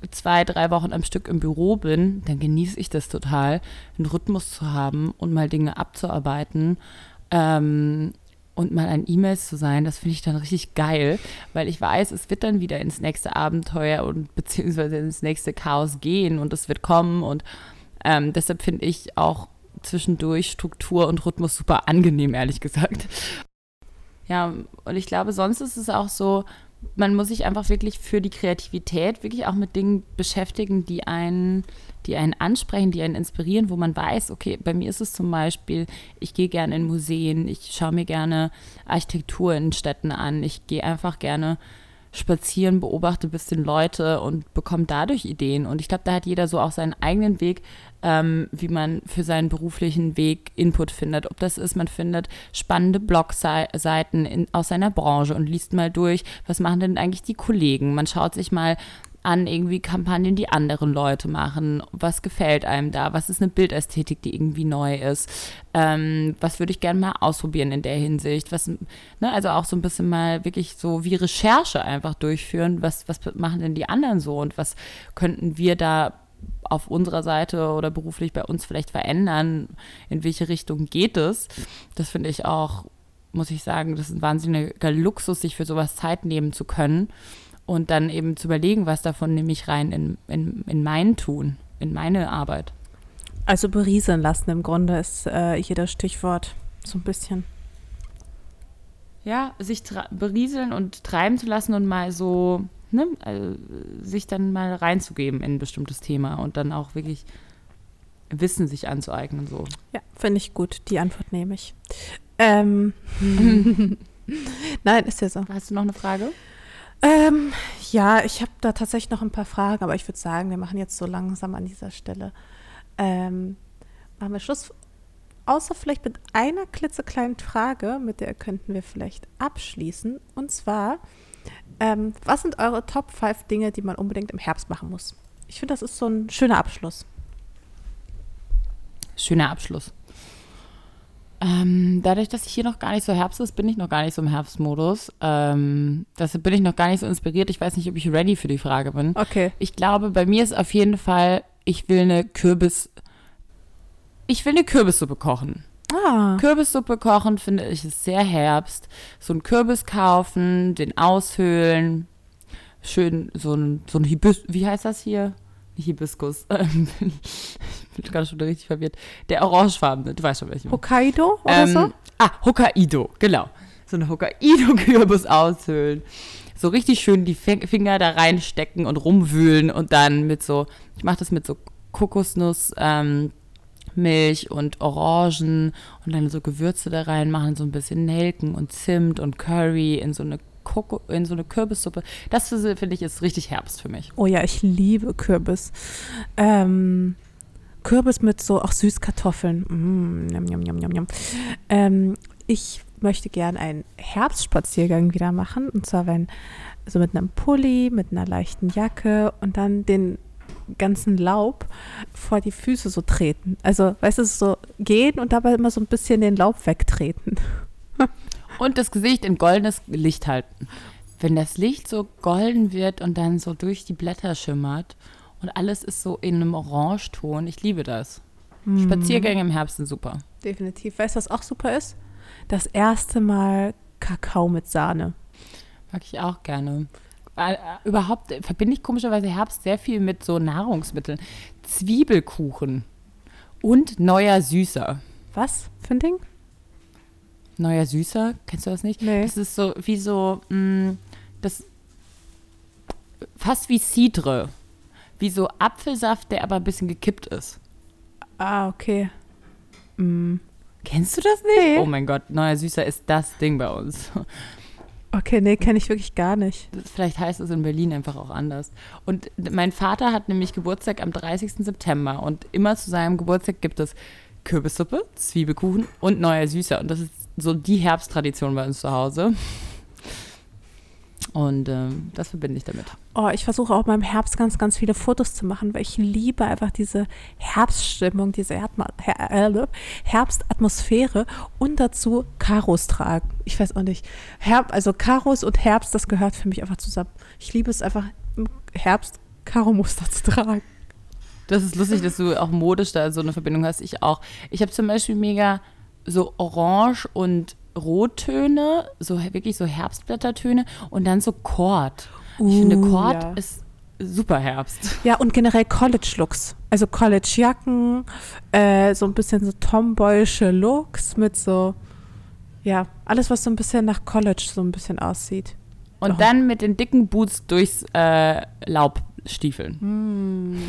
zwei, drei Wochen am Stück im Büro bin, dann genieße ich das total, einen Rhythmus zu haben und mal Dinge abzuarbeiten. Ähm, und mal an E-Mails zu sein, das finde ich dann richtig geil, weil ich weiß, es wird dann wieder ins nächste Abenteuer und beziehungsweise ins nächste Chaos gehen und es wird kommen und ähm, deshalb finde ich auch zwischendurch Struktur und Rhythmus super angenehm, ehrlich gesagt. Ja, und ich glaube, sonst ist es auch so, man muss sich einfach wirklich für die Kreativität wirklich auch mit Dingen beschäftigen, die einen, die einen ansprechen, die einen inspirieren, wo man weiß, okay, bei mir ist es zum Beispiel, ich gehe gerne in Museen, ich schaue mir gerne Architektur in Städten an, ich gehe einfach gerne spazieren, beobachte ein bisschen Leute und bekomme dadurch Ideen. Und ich glaube, da hat jeder so auch seinen eigenen Weg, ähm, wie man für seinen beruflichen Weg Input findet. Ob das ist, man findet spannende Blogseiten aus seiner Branche und liest mal durch, was machen denn eigentlich die Kollegen. Man schaut sich mal an irgendwie Kampagnen, die anderen Leute machen. Was gefällt einem da? Was ist eine Bildästhetik, die irgendwie neu ist? Ähm, was würde ich gerne mal ausprobieren in der Hinsicht? Was, ne, also auch so ein bisschen mal wirklich so wie Recherche einfach durchführen. Was, was machen denn die anderen so und was könnten wir da auf unserer Seite oder beruflich bei uns vielleicht verändern? In welche Richtung geht es? Das finde ich auch, muss ich sagen, das ist ein wahnsinniger Luxus, sich für sowas Zeit nehmen zu können und dann eben zu überlegen, was davon nehme ich rein in, in, in mein Tun, in meine Arbeit. Also berieseln lassen im Grunde ist äh, hier das Stichwort so ein bisschen. Ja, sich berieseln und treiben zu lassen und mal so, ne, also sich dann mal reinzugeben in ein bestimmtes Thema und dann auch wirklich Wissen sich anzueignen. So. Ja, finde ich gut. Die Antwort nehme ich. Ähm. Nein, ist ja so. Hast du noch eine Frage? Ähm, ja, ich habe da tatsächlich noch ein paar Fragen, aber ich würde sagen, wir machen jetzt so langsam an dieser Stelle. Ähm, machen wir Schluss. Außer vielleicht mit einer klitzekleinen Frage, mit der könnten wir vielleicht abschließen. Und zwar, ähm, was sind eure Top 5 Dinge, die man unbedingt im Herbst machen muss? Ich finde, das ist so ein schöner Abschluss. Schöner Abschluss. Ähm, dadurch, dass ich hier noch gar nicht so Herbst ist, bin ich noch gar nicht so im Herbstmodus. Ähm, deshalb bin ich noch gar nicht so inspiriert. Ich weiß nicht, ob ich ready für die Frage bin. Okay. Ich glaube, bei mir ist auf jeden Fall, ich will eine Kürbis. Ich will eine Kürbissuppe kochen. Ah. Kürbissuppe kochen finde ich ist sehr Herbst. So ein Kürbis kaufen, den aushöhlen, schön so ein, so ein Hibis, wie heißt das hier? Hibiskus. ich bin gerade schon richtig verwirrt. Der orangefarbene, du weißt schon welchen. Hokkaido oder ähm, so? Ah, Hokkaido, genau. So eine Hokkaido-Kürbis aushöhlen. So richtig schön die Finger da reinstecken und rumwühlen und dann mit so, ich mache das mit so Kokosnuss, ähm, Milch und Orangen und dann so Gewürze da reinmachen, so ein bisschen Nelken und Zimt und Curry in so eine Koko in so eine Kürbissuppe. Das finde ich ist richtig Herbst für mich. Oh ja, ich liebe Kürbis. Ähm, Kürbis mit so auch Süßkartoffeln. Mm, yum, yum, yum, yum, ähm, ich möchte gern einen Herbstspaziergang wieder machen. Und zwar, wenn so mit einem Pulli, mit einer leichten Jacke und dann den ganzen Laub vor die Füße so treten. Also, weißt du, so gehen und dabei immer so ein bisschen den Laub wegtreten. Und das Gesicht in goldenes Licht halten. Wenn das Licht so golden wird und dann so durch die Blätter schimmert und alles ist so in einem Orangeton, ich liebe das. Mhm. Spaziergänge im Herbst sind super. Definitiv. Weißt du, was auch super ist? Das erste Mal Kakao mit Sahne. Mag ich auch gerne. Äh, überhaupt verbinde ich komischerweise Herbst sehr viel mit so Nahrungsmitteln. Zwiebelkuchen und neuer Süßer. Was für ein Ding? Neuer Süßer, kennst du das nicht? Nee. Das ist so wie so, mh, mm, das fast wie Cidre. Wie so Apfelsaft, der aber ein bisschen gekippt ist. Ah, okay. Mm. Kennst du das nicht? Nee. Oh mein Gott, Neuer Süßer ist das Ding bei uns. Okay, nee, kenne ich wirklich gar nicht. Das, vielleicht heißt es in Berlin einfach auch anders. Und mein Vater hat nämlich Geburtstag am 30. September und immer zu seinem Geburtstag gibt es Kürbissuppe, Zwiebelkuchen und Neuer Süßer. Und das ist so die Herbsttradition bei uns zu Hause. Und ähm, das verbinde ich damit. Oh, ich versuche auch beim Herbst ganz, ganz viele Fotos zu machen, weil ich liebe einfach diese Herbststimmung, diese Her Herbstatmosphäre und dazu Karos tragen. Ich weiß auch nicht. Herb also Karos und Herbst, das gehört für mich einfach zusammen. Ich liebe es einfach im Herbst Karo-Muster zu tragen. Das ist lustig, dass du auch modisch da so eine Verbindung hast. Ich auch. Ich habe zum Beispiel mega so Orange und Rottöne, so wirklich so Herbstblättertöne und dann so Kord. Uh, ich finde, Kord ja. ist super Herbst. Ja, und generell College-Looks. Also College-Jacken, äh, so ein bisschen so tomboyische Looks mit so, ja, alles, was so ein bisschen nach College so ein bisschen aussieht. Und Oh. dann mit den dicken Boots durchs äh, Laubstiefeln. Hm.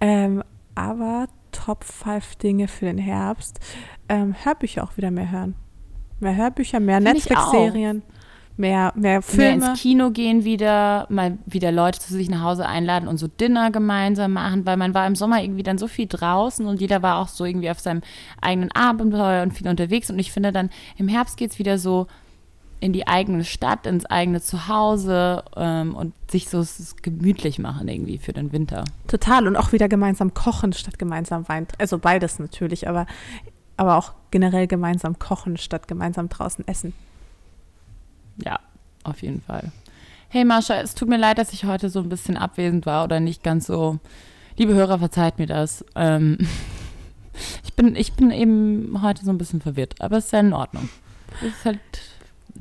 Ähm, aber Top 5 Dinge für den Herbst. Ähm, Hörbücher auch wieder mehr hören. Mehr Hörbücher, mehr Netflix-Serien, mehr, mehr Mehr Filme. ins Kino gehen wieder, mal wieder Leute zu sich nach Hause einladen und so Dinner gemeinsam machen, weil man war im Sommer irgendwie dann so viel draußen und jeder war auch so irgendwie auf seinem eigenen Abenteuer und viel unterwegs. Und ich finde dann, im Herbst geht es wieder so in die eigene Stadt, ins eigene Zuhause ähm, und sich so gemütlich machen irgendwie für den Winter. Total. Und auch wieder gemeinsam kochen statt gemeinsam Wein. Also beides natürlich, aber, aber auch generell gemeinsam kochen statt gemeinsam draußen essen. Ja, auf jeden Fall. Hey Marsha, es tut mir leid, dass ich heute so ein bisschen abwesend war oder nicht ganz so. Liebe Hörer, verzeiht mir das. Ähm, ich, bin, ich bin eben heute so ein bisschen verwirrt, aber es ist ja in Ordnung. Das ist halt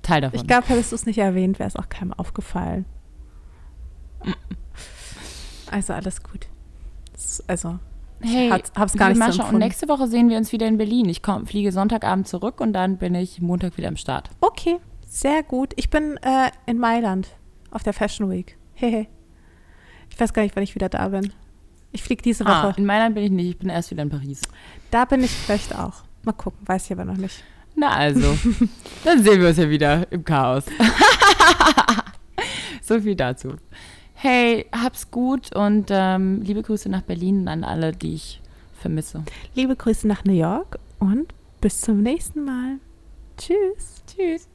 Teil davon. Ich glaube, hättest du es nicht erwähnt, wäre es auch keinem aufgefallen. Also alles gut. Es- Also, hey, hab's- hab's gar nicht so und nächste Woche sehen wir uns wieder in Berlin. Ich komm, fliege Sonntagabend zurück und dann bin ich Montag wieder am Start. okay, sehr gut. Ich bin äh, in Mailand auf der Fashion Week. Hehe. Ich weiß gar nicht, wann ich wieder da bin. Ich fliege diese Woche. Ah, in Mailand bin ich nicht, ich bin erst wieder in Paris. Da bin ich vielleicht auch. Mal gucken, weiß ich aber noch nicht. Na also, dann sehen wir uns ja wieder im Chaos. so viel dazu. Hey, hab's gut und ähm, liebe Grüße nach Berlin und an alle, die ich vermisse. Liebe Grüße nach New York und bis zum nächsten Mal. Tschüss. Tschüss.